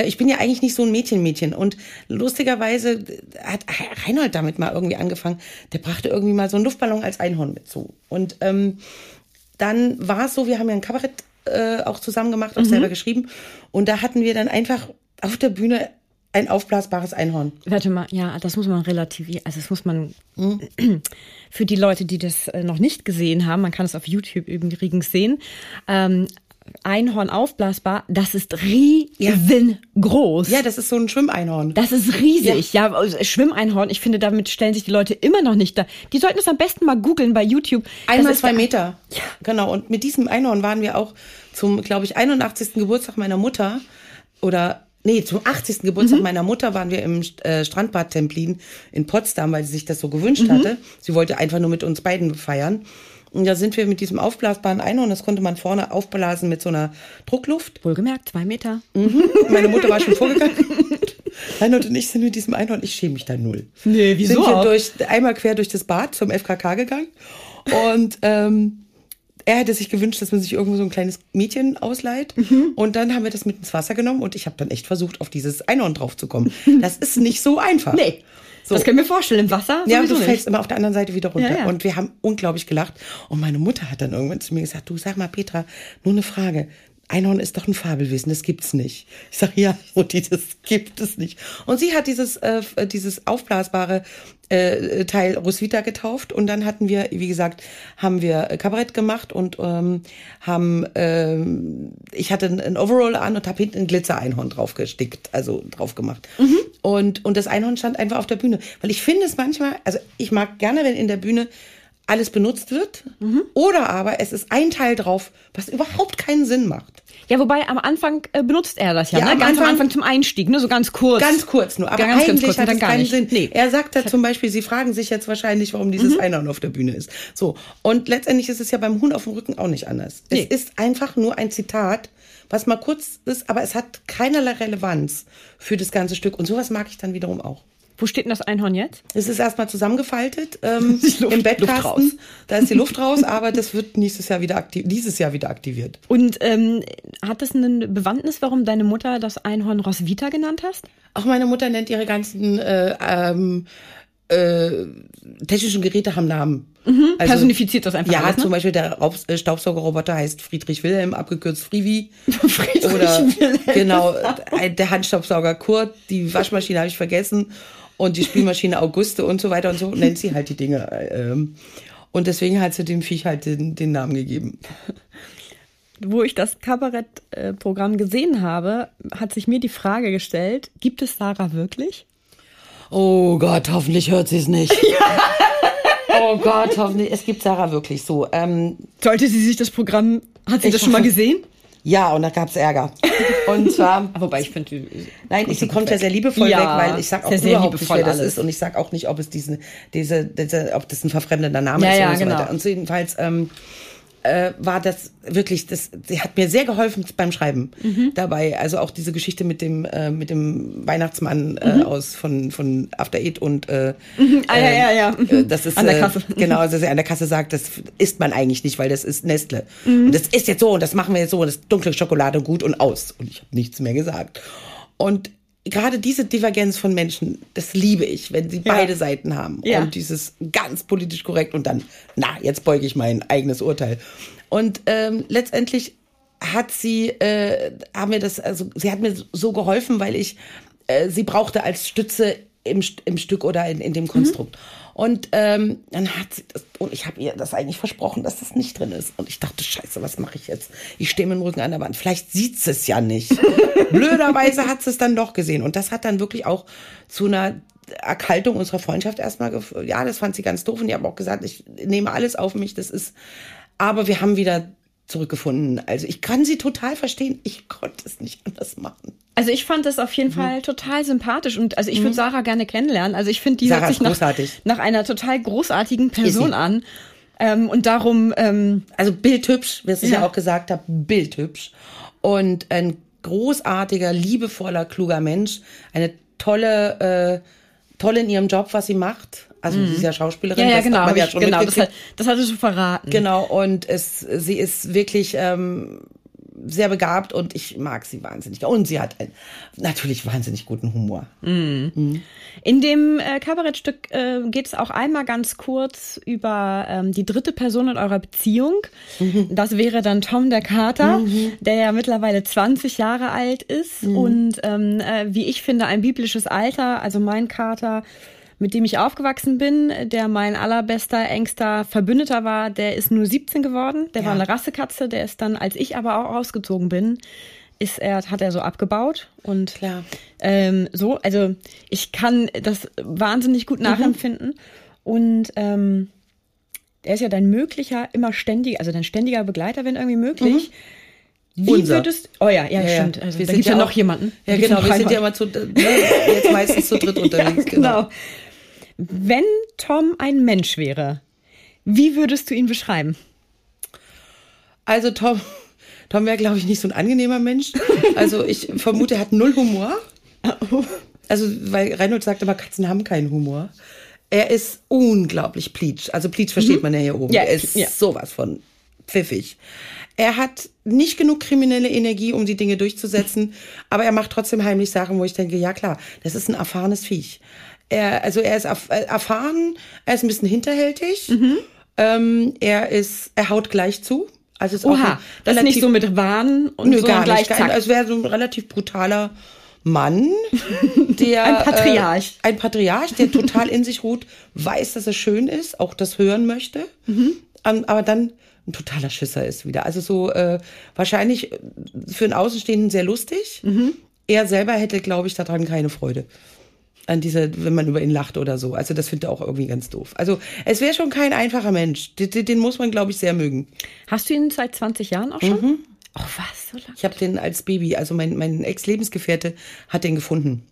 ich bin ja eigentlich nicht so ein Mädchenmädchen und lustigerweise hat Reinhold damit mal irgendwie angefangen. Der brachte irgendwie mal so einen Luftballon als Einhorn mit zu und ähm, dann war es so, wir haben ja ein Kabarett äh, auch zusammen gemacht, auch selber geschrieben. Und da hatten wir dann einfach auf der Bühne ein aufblasbares Einhorn. Warte mal, ja, das muss man relativieren. Also das muss man (clears throat) für die Leute, die das äh, noch nicht gesehen haben, man kann es auf YouTube übrigens sehen. Ähm, Einhorn aufblasbar, das ist riesengroß. Ja, das ist so ein Schwimmeinhorn. Das ist riesig, ja. also Schwimmeinhorn, ich finde, damit stellen sich die Leute immer noch nicht da. Die sollten es am besten mal googeln bei YouTube. Einmal zwei Meter. Ja. Genau. Und mit diesem Einhorn waren wir auch zum, glaube ich, 81. Geburtstag meiner Mutter oder nee, zum 80. Mhm. Geburtstag meiner Mutter waren wir im äh, Strandbad Templin in Potsdam, weil sie sich das so gewünscht Mhm. hatte. Sie wollte einfach nur mit uns beiden feiern. Und da sind wir mit diesem aufblasbaren Einhorn, das konnte man vorne aufblasen mit so einer Druckluft. Wohlgemerkt, zwei Meter. Meine Mutter war schon vorgegangen. (laughs) Reinhold und ich sind mit diesem Einhorn, ich schäme mich da null. Nee, wieso Sind wir durch, einmal quer durch das Bad zum FKK gegangen und ähm, er hätte sich gewünscht, dass man sich irgendwo so ein kleines Mädchen ausleiht. Mhm. Und dann haben wir das mit ins Wasser genommen und ich habe dann echt versucht, auf dieses Einhorn draufzukommen. Das ist nicht so einfach. Nee. So. Das können wir vorstellen, im Wasser Ja, du nicht. fällst immer auf der anderen Seite wieder runter. Ja, ja. Und wir haben unglaublich gelacht. Und meine Mutter hat dann irgendwann zu mir gesagt, du sag mal, Petra, nur eine Frage. Einhorn ist doch ein Fabelwesen, das gibt's nicht. Ich sag ja, Mutti, das gibt es nicht. Und sie hat dieses, äh, dieses aufblasbare äh, Teil Roswitha getauft und dann hatten wir, wie gesagt, haben wir äh, Kabarett gemacht und ähm, haben, ähm, ich hatte ein, Overall an und habe hinten ein Glitzer-Einhorn drauf gestickt, also drauf gemacht. Und, und das Einhorn stand einfach auf der Bühne. Weil ich finde es manchmal, also ich mag gerne, wenn in der Bühne alles benutzt wird. Oder aber es ist ein Teil drauf, was überhaupt keinen Sinn macht. Ja, wobei am Anfang äh, benutzt er das ja, Ja, ne? am Ganz am Anfang- Anfang zum Einstieg, ne? So ganz kurz. Ganz kurz nur. Aber Ganz, ganz eigentlich kurz und hat es keinen nicht. Sinn. Nee. Er sagt da zum Beispiel, Sie fragen sich jetzt wahrscheinlich, warum dieses Mhm. Einhorn auf der Bühne ist. So. Und letztendlich ist es ja beim Huhn auf dem Rücken auch nicht anders. Nee. Es ist einfach nur ein Zitat, was mal kurz ist, aber es hat keinerlei Relevanz für das ganze Stück. Und sowas mag ich dann wiederum auch. Wo steht denn das Einhorn jetzt? Es ist erstmal zusammengefaltet ähm, (laughs) Luft- im Bettkasten. Da ist die Luft raus, aber das wird nächstes Jahr wieder aktiv, dieses Jahr wieder aktiviert. Und ähm, hat das eine Bewandtnis, warum deine Mutter das Einhorn Roswitha genannt hast? Auch meine Mutter nennt ihre ganzen äh, ähm, äh, technischen Geräte haben Namen. Also, Personifiziert das einfach Ja, alles, ne? zum Beispiel der Raubs- äh, Staubsaugerroboter heißt Friedrich Wilhelm, abgekürzt Frivi. (laughs) Friedrich Oder Wilhelm. genau, äh, der Handstaubsauger Kurt, die Waschmaschine habe ich vergessen und die Spielmaschine (laughs) Auguste und so weiter und so nennt sie halt die Dinge. Ähm, und deswegen hat sie dem Viech halt den, den Namen gegeben. Wo ich das Kabarettprogramm gesehen habe, hat sich mir die Frage gestellt, gibt es Sarah wirklich? Oh Gott, hoffentlich hört sie es nicht. (laughs) oh Gott, hoffentlich. Es gibt Sarah wirklich so. Ähm, Sollte sie sich das Programm, hat sie das schon mal gesehen? Ja, und da gab's Ärger. Und zwar. (laughs) Wobei ich finde, Nein, ich, sie kommt ja sehr liebevoll Ja, weg, weil ich sag auch sehr, sehr überhaupt nicht, wer das alles. ist und ich sag auch nicht, ob es diesen, diese, diese, ob das ein verfremdender Name Ja, ist ja, oder so genau. weiter. Und so jedenfalls ähm, äh, war das wirklich, das, sie hat mir sehr geholfen beim Schreiben Mhm. dabei. Also auch diese Geschichte mit dem, äh, mit dem Weihnachtsmann äh, aus von von After Eight und äh, Ah, ja, ja, ja. äh, das ist An der äh, Kasse. (laughs) genau, dass er an der Kasse sagt, das isst man eigentlich nicht, weil das ist Nestle. Mhm. Und das ist jetzt so und das machen wir jetzt so und das ist dunkle Schokolade gut und aus. Und ich habe nichts mehr gesagt. Und gerade diese Divergenz von Menschen, das liebe ich, wenn sie Ja. beide Seiten haben. Ja. Und dieses ganz politisch korrekt und dann, na, jetzt beuge ich mein eigenes Urteil. Und ähm, letztendlich hat sie, äh, haben wir das, also sie hat mir so geholfen, weil ich äh, sie brauchte als Stütze im, im Stück oder in, in dem Konstrukt. Und ähm, dann hat sie das, und ich habe ihr das eigentlich versprochen, dass das nicht drin ist. Und ich dachte, scheiße, was mache ich jetzt? Ich stehe mit dem Rücken an der Wand. Vielleicht sieht sie es ja nicht. (laughs) Blöderweise hat sie es dann doch gesehen. Und das hat dann wirklich auch zu einer Erkaltung unserer Freundschaft erstmal gef- Ja, das fand sie ganz doof. Und die haben auch gesagt, ich nehme alles auf mich. Das ist. Aber wir haben wieder zurückgefunden. Also ich kann sie total verstehen. Ich konnte es nicht anders machen. Also ich fand das auf jeden Fall total sympathisch und also ich würde Sarah gerne kennenlernen. Also ich finde, die Sarah hört sich nach, nach einer total großartigen Person an. Ähm, und darum, ähm, Also bildhübsch, wie ich Ja. ja auch gesagt habe, bildhübsch. Und ein großartiger, liebevoller, kluger Mensch. Eine tolle, äh, toll in ihrem Job, was sie macht. Also sie ist ja Schauspielerin. Mhm. ja, ja, das genau, hat man ja schon genau, das, hat, das hattest du verraten. Genau, und es, sie ist wirklich ähm, sehr begabt und ich mag sie wahnsinnig. Und sie hat einen natürlich wahnsinnig guten Humor. In dem äh, Kabarettstück äh, geht es auch einmal ganz kurz über ähm, die dritte Person in eurer Beziehung. Das wäre dann Tom der Kater, der ja mittlerweile 20 Jahre alt ist und ähm, äh, wie ich finde ein biblisches Alter. Also mein Kater mit dem ich aufgewachsen bin, der mein allerbester, engster Verbündeter war, der ist nur 17 geworden. Der Ja. war eine Rassekatze, der ist dann, als ich aber auch ausgezogen bin, ist er, hat er so abgebaut und Klar. ähm, so, also ich kann das wahnsinnig gut nachempfinden. Und ähm, er ist ja dein möglicher, immer ständiger, also dein ständiger Begleiter, wenn irgendwie möglich. Wie Unser. würdest Oh ja, ja, Ja, stimmt. Also, Wir da gibt ja, ja noch jemanden. Ja, genau. Wir sind ja immer zu, ne, jetzt meistens zu dritt (laughs) unterwegs. ja, genau. Wenn Tom ein Mensch wäre, wie würdest du ihn beschreiben? Also Tom, Tom wäre, glaube ich, nicht so ein angenehmer Mensch. Also ich vermute, er hat null Humor. Also, weil Reinhold sagt immer, Katzen haben keinen Humor. Er ist unglaublich pleatsch. Also pleatsch versteht man ja hier oben. Ja, er ist ja. sowas von pfiffig. Er hat nicht genug kriminelle Energie, um die Dinge durchzusetzen, aber er macht trotzdem heimlich Sachen, wo ich denke, ja klar, das ist ein erfahrenes Viech. Er, also er ist erf äh, erfahren, er ist ein bisschen hinterhältig, Mhm. ähm, er ist, er haut gleich zu. Also ist auch Oha, das ist nicht so mit Wahn und Nö, so gar gleich nicht. Zack. also wäre so ein relativ brutaler Mann, (laughs) der Ein Patriarch. Äh, ein Patriarch, der total in sich ruht, weiß, dass er schön ist, auch das hören möchte, Mhm. ähm, aber dann ein totaler Schisser ist wieder. Also so äh, wahrscheinlich für einen Außenstehenden sehr lustig. Mhm. Er selber hätte, glaube ich, daran keine Freude. An dieser, wenn man über ihn lacht oder so. Also das findet er auch irgendwie ganz doof. Also es wäre schon kein einfacher Mensch. Den, den muss man, glaube ich, sehr mögen. Hast du ihn seit 20 Jahren auch schon? Mhm. Oh, was? So lange? Ich habe den als Baby, also mein, mein Ex-Lebensgefährte hat den gefunden.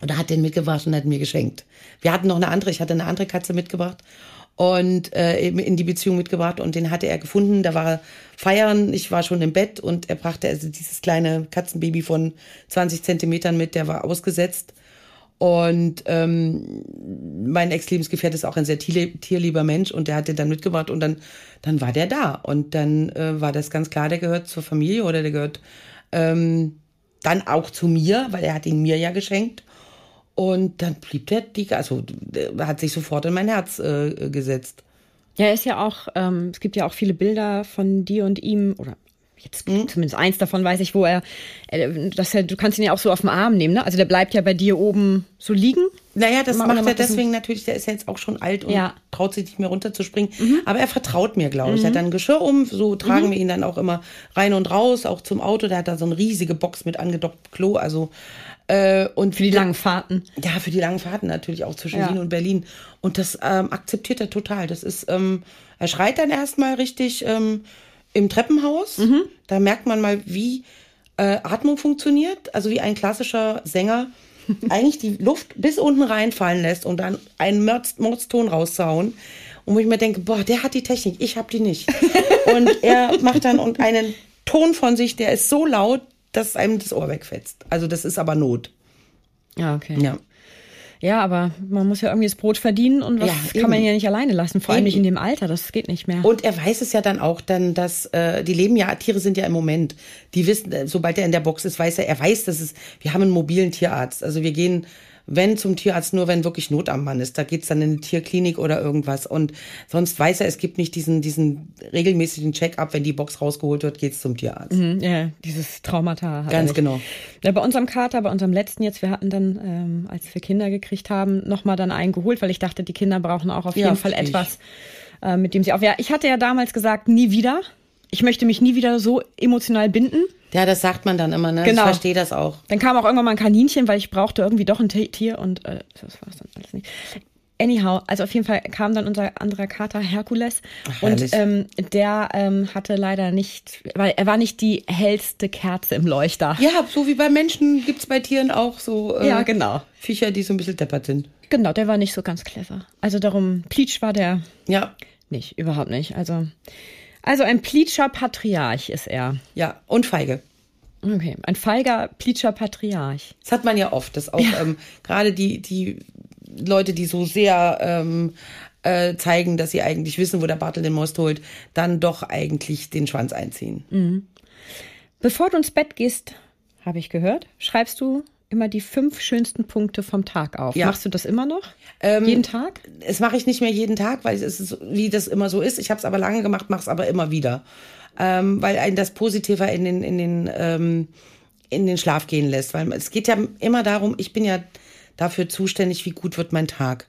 Und er hat den mitgebracht und hat mir geschenkt. Wir hatten noch eine andere, ich hatte eine andere Katze mitgebracht und äh, eben in die Beziehung mitgebracht und den hatte er gefunden. Da war er feiern, ich war schon im Bett und er brachte also dieses kleine Katzenbaby von 20 Zentimetern mit, der war ausgesetzt. Und ähm, mein Ex-Lebensgefährte ist auch ein sehr tierlie- tierlieber Mensch und der hat den dann mitgebracht und dann, dann war der da. Und dann äh, war das ganz klar, der gehört zur Familie oder der gehört ähm, dann auch zu mir, weil er hat ihn mir ja geschenkt. Und dann blieb der, die, also der hat sich sofort in mein Herz äh, gesetzt. Ja, ist ja auch, ähm, es gibt ja auch viele Bilder von dir und ihm, oder jetzt Mhm. zumindest eins davon weiß ich, wo er, äh, dass er, du kannst ihn ja auch so auf den Arm nehmen, ne? Also der bleibt ja bei dir oben so liegen. Naja, das Ma- macht er deswegen natürlich, der ist ja jetzt auch schon alt und Ja. Mhm. traut sich nicht mehr runterzuspringen. Aber er vertraut mir, glaube ich. Er hat dann ein Geschirr um, so tragen wir ihn dann auch immer rein und raus, auch zum Auto. Der hat da so eine riesige Box mit angedocktem Klo, also äh, und Für die langen Fahrten. Ja, für die langen Fahrten natürlich auch zwischen Ja. Wien und Berlin. Und das ähm, akzeptiert er total. Das ist, ähm, er schreit dann erstmal richtig ähm, im Treppenhaus. Mhm. Da merkt man mal, wie äh, Atmung funktioniert. Also wie ein klassischer Sänger (laughs) eigentlich die Luft bis unten reinfallen lässt und dann einen Mords Mordston rauszuhauen. Und wo ich mir denke, boah, der hat die Technik, ich habe die nicht. (laughs) und er macht dann und einen Ton von sich, der ist so laut, dass einem das Ohr wegfetzt. Also das ist aber Not. Ja, okay. Ja. Ja, aber man muss ja irgendwie das Brot verdienen und was Ja, kann man ja nicht alleine lassen, vor allem nicht in dem Alter, das geht nicht mehr. Und er weiß es ja dann auch, dann, dass äh, die leben ja, Tiere sind ja im Moment. Die wissen, äh, sobald er in der Box ist, weiß er, er weiß, dass es, wir haben einen mobilen Tierarzt. Also wir gehen, wenn zum Tierarzt, nur wenn wirklich Not am Mann ist. Da geht's dann in eine Tierklinik oder irgendwas. Und sonst weiß er, es gibt nicht diesen, diesen regelmäßigen Check-up, wenn die Box rausgeholt wird, geht's zum Tierarzt. Mhm, ja, dieses Traumata. Hat Ganz genau. Ja, bei unserem Kater, bei unserem letzten jetzt, wir hatten dann, ähm, als wir Kinder gekriegt haben, nochmal dann einen geholt, weil ich dachte, die Kinder brauchen auch auf Ja, jeden Fall verstehe ich. etwas, äh, mit dem sie auf. Ja, ich hatte ja damals gesagt, nie wieder. Ich möchte mich nie wieder so emotional binden. Ja, das sagt man dann immer, ne? Genau. Ich verstehe das auch. Dann kam auch irgendwann mal ein Kaninchen, weil ich brauchte irgendwie doch ein Tier und äh, das war es dann alles nicht. Anyhow, also auf jeden Fall kam dann unser anderer Kater Herkules Ach, und ähm, der ähm, hatte leider nicht, weil er war nicht die hellste Kerze im Leuchter. Ja, so wie bei Menschen gibt's bei Tieren auch so äh, Ja, genau. Viecher, die so ein bisschen deppert sind. Genau, der war nicht so ganz clever. Also darum, Pleach war der Ja, nicht, überhaupt nicht. Also, also ein Pleacher Patriarch ist er. ja. Und feige. Okay, ein feiger Pleacher Patriarch. Das hat man ja oft, dass auch ähm, gerade die, die Leute, die so sehr ähm, äh, zeigen, dass sie eigentlich wissen, wo der Bartel den Most holt, dann doch eigentlich den Schwanz einziehen. Bevor du ins Bett gehst, habe ich gehört, schreibst du immer die fünf schönsten Punkte vom Tag auf. Ja. Machst du das immer noch? Ähm, jeden Tag? Es mache ich nicht mehr jeden Tag, weil es ist, wie das immer so ist. Ich habe es aber lange gemacht, mache es aber immer wieder. Ähm, weil einen das positiver in den, in den, ähm, in den Schlaf gehen lässt. Weil es geht ja immer darum, ich bin ja dafür zuständig, wie gut wird mein Tag.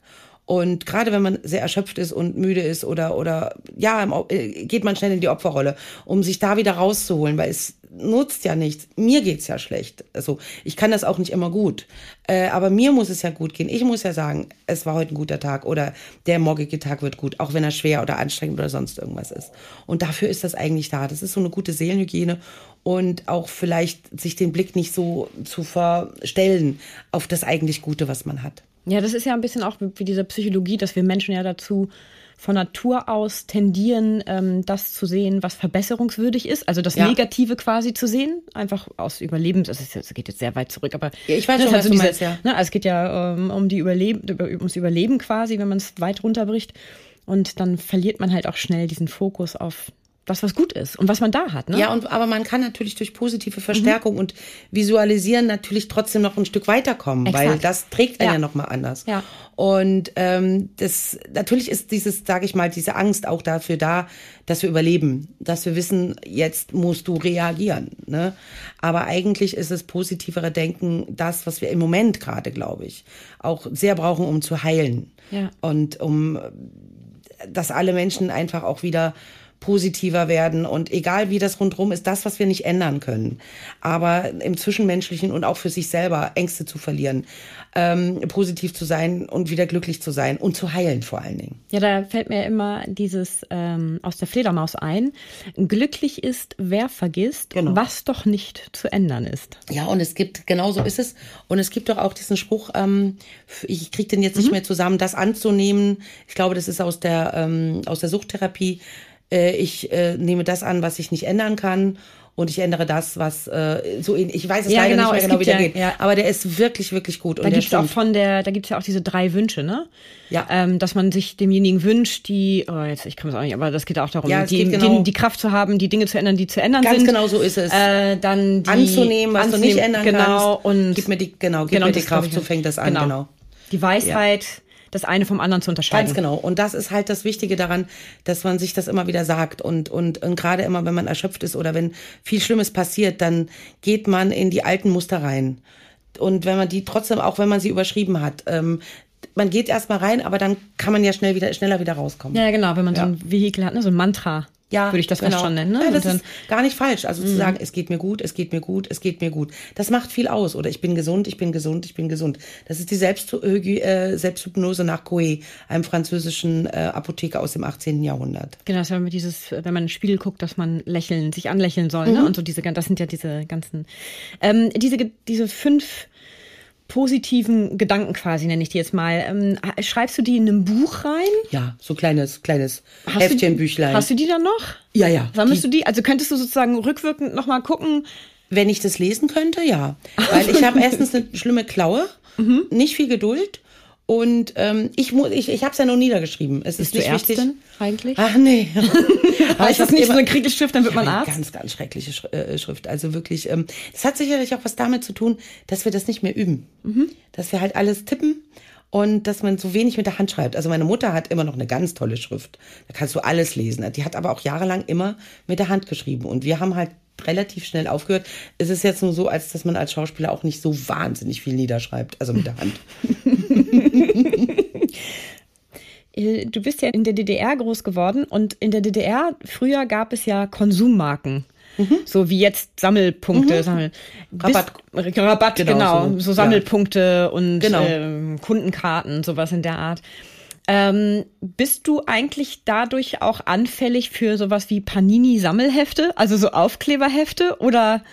Und gerade wenn man sehr erschöpft ist und müde ist oder, oder ja, äh, geht man schnell in die Opferrolle, um sich da wieder rauszuholen, weil es nutzt ja nichts. Mir geht's ja schlecht. Also ich kann das auch nicht immer gut. Äh, aber mir muss es ja gut gehen. Ich muss ja sagen, es war heute ein guter Tag oder der morgige Tag wird gut, auch wenn er schwer oder anstrengend oder sonst irgendwas ist. Und dafür ist das eigentlich da. Das ist so eine gute Seelenhygiene und auch vielleicht sich den Blick nicht so zu verstellen auf das eigentlich Gute, was man hat. Ja, das ist ja ein bisschen auch wie diese Psychologie, dass wir Menschen ja dazu von Natur aus tendieren, ähm, das zu sehen, was verbesserungswürdig ist, also das Ja. Negative quasi zu sehen, einfach aus Überlebens, ist- es geht jetzt sehr weit zurück, aber Ja, ich weiß schon, ist was so du diese, meinst, ja. Ne, also es geht ja ähm, um die Überleben, über, ums Überleben quasi, wenn man es weit runterbricht und dann verliert man halt auch schnell diesen Fokus auf das, was gut ist und was man da hat. Ne? Ja, und aber man kann natürlich durch positive Verstärkung und Visualisieren natürlich trotzdem noch ein Stück weiterkommen, Exakt. weil das trägt einen Ja. ja, noch mal anders. Ja. Und ähm, das natürlich ist dieses, sage ich mal, diese Angst auch dafür da, dass wir überleben, dass wir wissen, jetzt musst du reagieren. Ne? Aber eigentlich ist es positivere Denken das, was wir im Moment gerade, glaube ich, auch sehr brauchen, um zu heilen Ja. und um dass alle Menschen einfach auch wieder positiver werden und egal wie das rundherum ist, das, was wir nicht ändern können, aber im Zwischenmenschlichen und auch für sich selber Ängste zu verlieren, ähm, positiv zu sein und wieder glücklich zu sein und zu heilen vor allen Dingen. Ja, da fällt mir immer dieses ähm, aus der Fledermaus ein. Glücklich ist, wer vergisst, Genau. was doch nicht zu ändern ist. Ja, und es gibt, genau so ist es. Und es gibt doch auch diesen Spruch, ähm, ich kriege den jetzt nicht mehr zusammen, das anzunehmen. Ich glaube, das ist aus der, ähm, aus der Suchttherapie. Äh, ich äh, nehme das an, was ich nicht ändern kann. Und ich ändere das, was äh, so in, ich weiß es Ja, leider genau, nicht es mehr genau, wie gibt der ja- geht. ja. Aber der ist wirklich, wirklich gut. Da der gibt's auch von der, da gibt's ja auch diese drei Wünsche, ne? Ja. Ähm, dass man sich demjenigen wünscht, die, oh, jetzt, ich kann es auch nicht, aber das geht auch darum, Ja, es die, genau- die, die Kraft zu haben, die Dinge zu ändern, die zu ändern Ganz sind. genau so ist es. Äh, dann die anzunehmen, was du nicht ändern genau, kannst. Und gib mir die, genau, gib genau, mir die Kraft, so fängt das an, genau. Die Weisheit, das eine vom anderen zu unterscheiden. Ganz genau. Und das ist halt das Wichtige daran, dass man sich das immer wieder sagt. Und, und, und gerade immer, wenn man erschöpft ist oder wenn viel Schlimmes passiert, dann geht man in die alten Muster rein. Und wenn man die trotzdem, auch wenn man sie überschrieben hat, ähm, man geht erstmal rein, aber dann kann man ja schnell wieder, schneller wieder rauskommen. Ja, genau, wenn man so ein Vehikel hat, ne, so ein Mantra, würde ich das fast schon nennen. Ne? genau. Ja, das ist gar nicht falsch. Also zu sagen, es geht mir gut, es geht mir gut, es geht mir gut. Das macht viel aus. Oder ich bin gesund, ich bin gesund, ich bin gesund. Das ist die äh, Selbsthypnose nach Coué, einem französischen äh, Apotheker aus dem 18. Jahrhundert. Genau, das ist ja immer dieses, wenn man in den Spiegel guckt, dass man lächeln, sich anlächeln soll, Mhm. ne? Und so diese, das sind ja diese ganzen, ähm, diese, diese fünf positiven Gedanken quasi, nenne ich die jetzt mal. Ähm, schreibst du die in einem Buch rein? Ja, so kleines, kleines Hast du- Heftchen, Büchlein. Hast du die dann noch? ja, ja. Sammelst du die? Also könntest du sozusagen rückwirkend nochmal gucken? Wenn ich das lesen könnte, ja. (laughs) Weil ich habe erstens eine schlimme Klaue, Mhm. nicht viel Geduld. Und ähm, ich, ich, ich habe es ja nur niedergeschrieben. Es ist Bist du nicht Ärztin wichtig. eigentlich? Ach nee. (laughs) Aber Heißt das nicht so eine Kriegelschrift, dann wird man Arzt? Ganz, ganz schreckliche Sch äh, Schrift. Also wirklich, ähm, das hat sicherlich auch was damit zu tun, dass wir das nicht mehr üben. Mhm. Dass wir halt alles tippen und dass man so wenig mit der Hand schreibt. Also meine Mutter hat immer noch eine ganz tolle Schrift. Da kannst du alles lesen. Die hat aber auch jahrelang immer mit der Hand geschrieben. Und wir haben halt relativ schnell aufgehört. Es ist jetzt nur so, als dass man als Schauspieler auch nicht so wahnsinnig viel niederschreibt, also mit der Hand. (laughs) (laughs) Äh, Du bist ja in der DDR groß geworden und in der DDR früher gab es ja Konsummarken. So wie jetzt Sammelpunkte, Sammel. Rabatt. Bist, Rabatt, genau. Genau, so, so, ja. Sammelpunkte und Genau. ähm, Kundenkarten, sowas in der Art. Ähm, bist du eigentlich dadurch auch anfällig für sowas wie Panini-Sammelhefte, also so Aufkleberhefte? Oder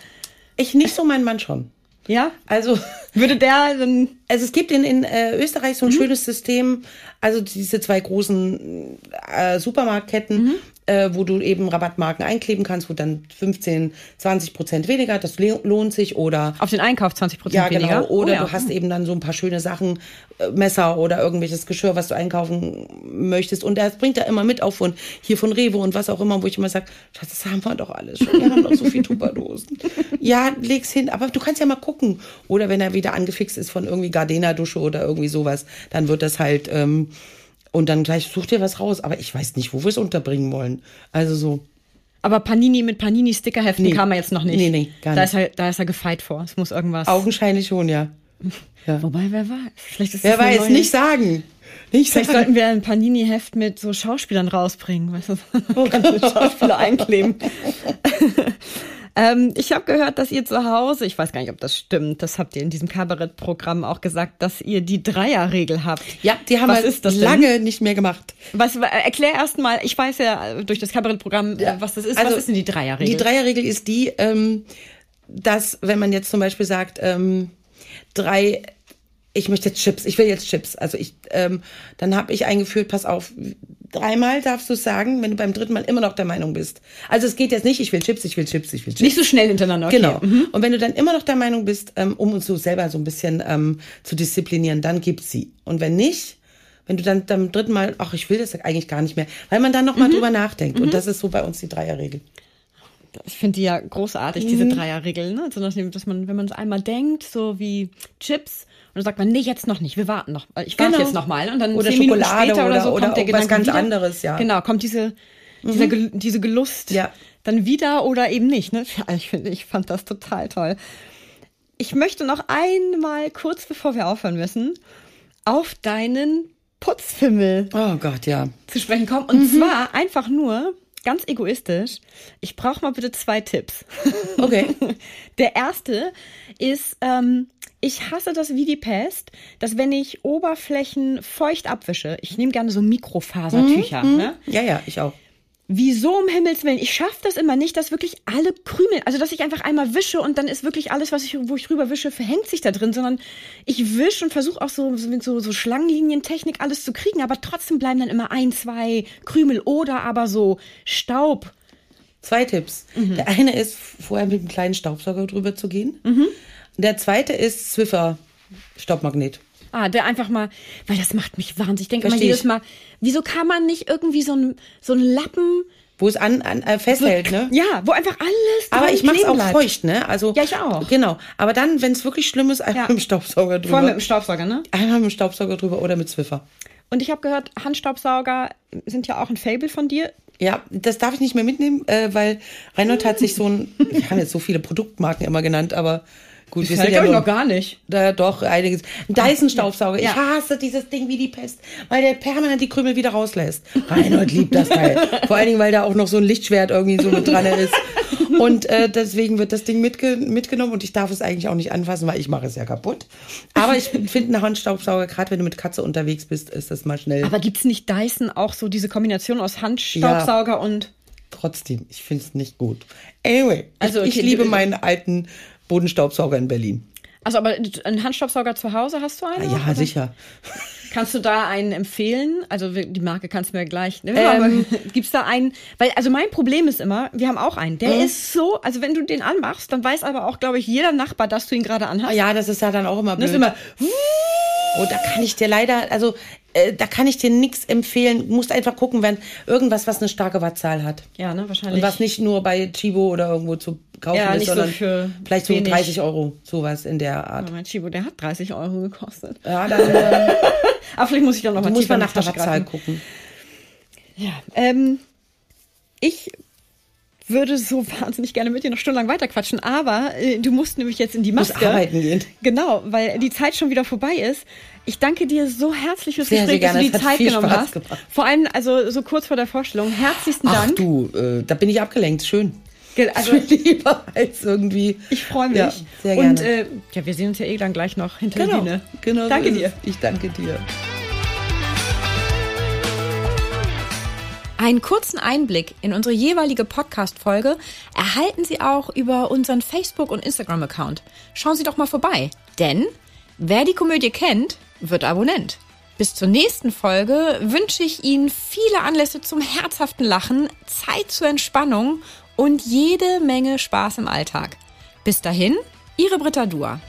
Ich nicht so, mein Mann schon. Ja? Also (laughs) Würde der dann. Also es gibt in, in äh, Österreich so ein schönes System, also diese zwei großen äh, Supermarktketten, äh, wo du eben Rabattmarken einkleben kannst, wo dann 15, 20 Prozent weniger, das lohnt sich oder Auf den Einkauf 20 Prozent ja, weniger. genau. Oder oh, ja. du hast eben dann so ein paar schöne Sachen, äh, Messer oder irgendwelches Geschirr, was du einkaufen möchtest. Und das bringt er immer mit auf von hier von Rewe und was auch immer, wo ich immer sage, das haben wir doch alles schon. Wir haben doch so viel Tupperdosen. (laughs) ja, leg's hin. Aber du kannst ja mal gucken. Oder wenn er wieder angefixt ist von irgendwie Gardena-Dusche oder irgendwie sowas, dann wird das halt, ähm, und dann gleich such dir was raus. Aber ich weiß nicht, wo wir es unterbringen wollen. Also so. Aber Panini mit Panini-Stickerheften Nee. kam er jetzt noch nicht. Nee, nee, gar da nicht. Ist er, da ist er gefeit vor. Es muss irgendwas. Augenscheinlich schon, ja. ja. Wobei, wer weiß. Vielleicht ist Wer weiß, neue- nicht sagen. Nicht Vielleicht sagen. sollten wir ein Panini-Heft mit so Schauspielern rausbringen. Weißt du? Man kann so Schauspieler einkleben. (laughs) ähm, ich habe gehört, dass ihr zu Hause, ich weiß gar nicht, ob das stimmt, das habt ihr in diesem Kabarettprogramm auch gesagt, dass ihr die Dreierregel habt. Ja, die haben Was wir ist das denn? lange nicht mehr gemacht. Was, äh, erklär erst mal, ich weiß ja durch das Kabarettprogramm, äh, was das ist. Also, was ist denn die Dreierregel? Die Dreierregel ist die, ähm, dass wenn man jetzt zum Beispiel sagt, ähm, drei, ich möchte jetzt Chips, ich will jetzt Chips. Also ich, ähm, dann habe ich eingeführt, pass auf, dreimal darfst du es sagen, wenn du beim dritten Mal immer noch der Meinung bist. Also es geht jetzt nicht, ich will Chips, ich will Chips, ich will Chips. Nicht so schnell hintereinander. Okay. Genau. Und wenn du dann immer noch der Meinung bist, ähm, um uns so selber so ein bisschen ähm, zu disziplinieren, dann gib sie. Und wenn nicht, wenn du dann beim dritten Mal, ach, ich will das eigentlich gar nicht mehr, weil man dann noch mal drüber nachdenkt. Und das ist so bei uns die Dreierregel. Ich finde die ja großartig, diese Dreierregel. Ne? Also, dass man, wenn man es einmal denkt, so wie Chips, dann sagt man, nee, jetzt noch nicht, wir warten noch. Ich warte Genau. jetzt noch mal. Und dann Oder zehn Minuten Schokolade später oder, oder- so oder kommt der Gedanke ganz wieder. anderes, ja. Mhm. Genau, kommt diese, dieser, Gel- diese Gelust Ja. dann wieder oder eben nicht. Ne? Ja, ich finde, ich fand das total toll. Ich möchte noch einmal, kurz bevor wir aufhören müssen, auf deinen Putzfimmel Oh Gott, ja. zu sprechen kommen. Und zwar einfach nur, ganz egoistisch, ich brauche mal bitte zwei Tipps. Okay. (laughs) Der erste ist, ähm, ich hasse das wie die Pest, dass wenn ich Oberflächen feucht abwische, ich nehme gerne so Mikrofasertücher, ne? Ja, ja, ich auch. Wieso um Himmels Willen? Ich schaffe das immer nicht, dass wirklich alle Krümel, also dass ich einfach einmal wische und dann ist wirklich alles, was ich, wo ich drüber wische, verhängt sich da drin, sondern ich wische und versuche auch so so mit so, so Schlangenlinientechnik alles zu kriegen, aber trotzdem bleiben dann immer ein, zwei Krümel oder aber so Staub. Zwei Tipps. Mhm. Der eine ist, vorher mit einem kleinen Staubsauger drüber zu gehen. Der zweite ist Swiffer Staubmagnet. Ah, der einfach mal, weil das macht mich wahnsinnig. Ich denke immer jedes. Mal, wieso kann man nicht irgendwie so ein so Lappen Wo es an, an äh, festhält, ne? Ja, wo einfach alles Aber ich mache es kleben auch bleibt. feucht, ne? Also Ja, ich auch. Genau. Aber dann, wenn es wirklich schlimm ist, einmal Ja. mit dem Staubsauger drüber. Vor allem mit dem Staubsauger, ne? einmal mit dem Staubsauger drüber oder mit Swiffer. Und ich habe gehört, Handstaubsauger sind ja auch ein Fable von dir. Ja, das darf ich nicht mehr mitnehmen, äh, weil Reinhold hat sich so ein, wir haben jetzt so viele Produktmarken immer genannt, aber gut, wir sind ja nur, gar nicht. da, doch einiges. Ein Dyson-Staubsauger. Ja. Ich hasse dieses Ding wie die Pest, weil der permanent die Krümel wieder rauslässt. Reinhold liebt das Teil. (laughs) Vor allen Dingen, weil da auch noch so ein Lichtschwert irgendwie so mit dran ist. Und äh, deswegen wird das Ding mitge mitgenommen und ich darf es eigentlich auch nicht anfassen, weil ich mache es ja kaputt. Aber ich (laughs) finde einen Handstaubsauger, gerade wenn du mit Katze unterwegs bist, ist das mal schnell. Aber gibt's nicht Dyson auch so diese Kombination aus Handstaubsauger und Trotzdem, ich finde es nicht gut. Anyway, Also, ich, ich okay, liebe meinen alten Bodenstaubsauger in Berlin. also aber einen Handstaubsauger zu Hause hast du einen? Ja, oder? sicher. Kannst du da einen empfehlen? Also die Marke kannst du mir gleich. Ne? Ähm. (laughs) Gibt's da einen? Weil also mein Problem ist immer, wir haben auch einen. Der ist so, also wenn du den anmachst, dann weiß aber auch, glaube ich, jeder Nachbar, dass du ihn gerade anhast. Ja, das ist ja dann auch immer blöd. Das ist immer. oh, da kann ich dir leider, also äh, da kann ich dir nichts empfehlen. Du musst einfach gucken, wenn irgendwas, was eine starke Wattzahl hat. Ja, ne, wahrscheinlich. Und was nicht nur bei Chibo oder irgendwo zu kaufen Ja, ist, nicht so sondern für vielleicht so wenig. 30 Euro, sowas in der Art. Aber mein Chibo, der hat 30 Euro gekostet. Ja, (laughs) dann äh, Aber vielleicht muss ich dann noch mal muss man nach der greifen. gucken. Ja, ähm, ich würde so (laughs) wahnsinnig gerne mit dir noch stundenlang weiterquatschen, aber äh, du musst nämlich jetzt in die Muss Maske. arbeiten gehen. Genau, weil die Zeit schon wieder vorbei ist. Ich danke dir so herzlich fürs Sehr, sehr Gespräch, dass du die hat Zeit genommen Spaß hast. gemacht. Vor allem, also so kurz vor der Vorstellung, herzlichsten Ach Dank. du, äh, da bin ich abgelenkt. Schön. Also lieber (laughs) als irgendwie. ich freue mich. Ja, sehr gerne. Und äh, ja, wir sehen uns ja eh dann gleich noch hinter der genau, Bühne. genau. Danke dir. Ich danke dir. Einen kurzen Einblick in unsere jeweilige Podcast-Folge erhalten Sie auch über unseren Facebook- und Instagram-Account. Schauen Sie doch mal vorbei, denn wer die Komödie kennt, wird Abonnent. Bis zur nächsten Folge wünsche ich Ihnen viele Anlässe zum herzhaften Lachen, Zeit zur Entspannung und jede Menge Spaß im Alltag. Bis dahin, Ihre Britta Dua.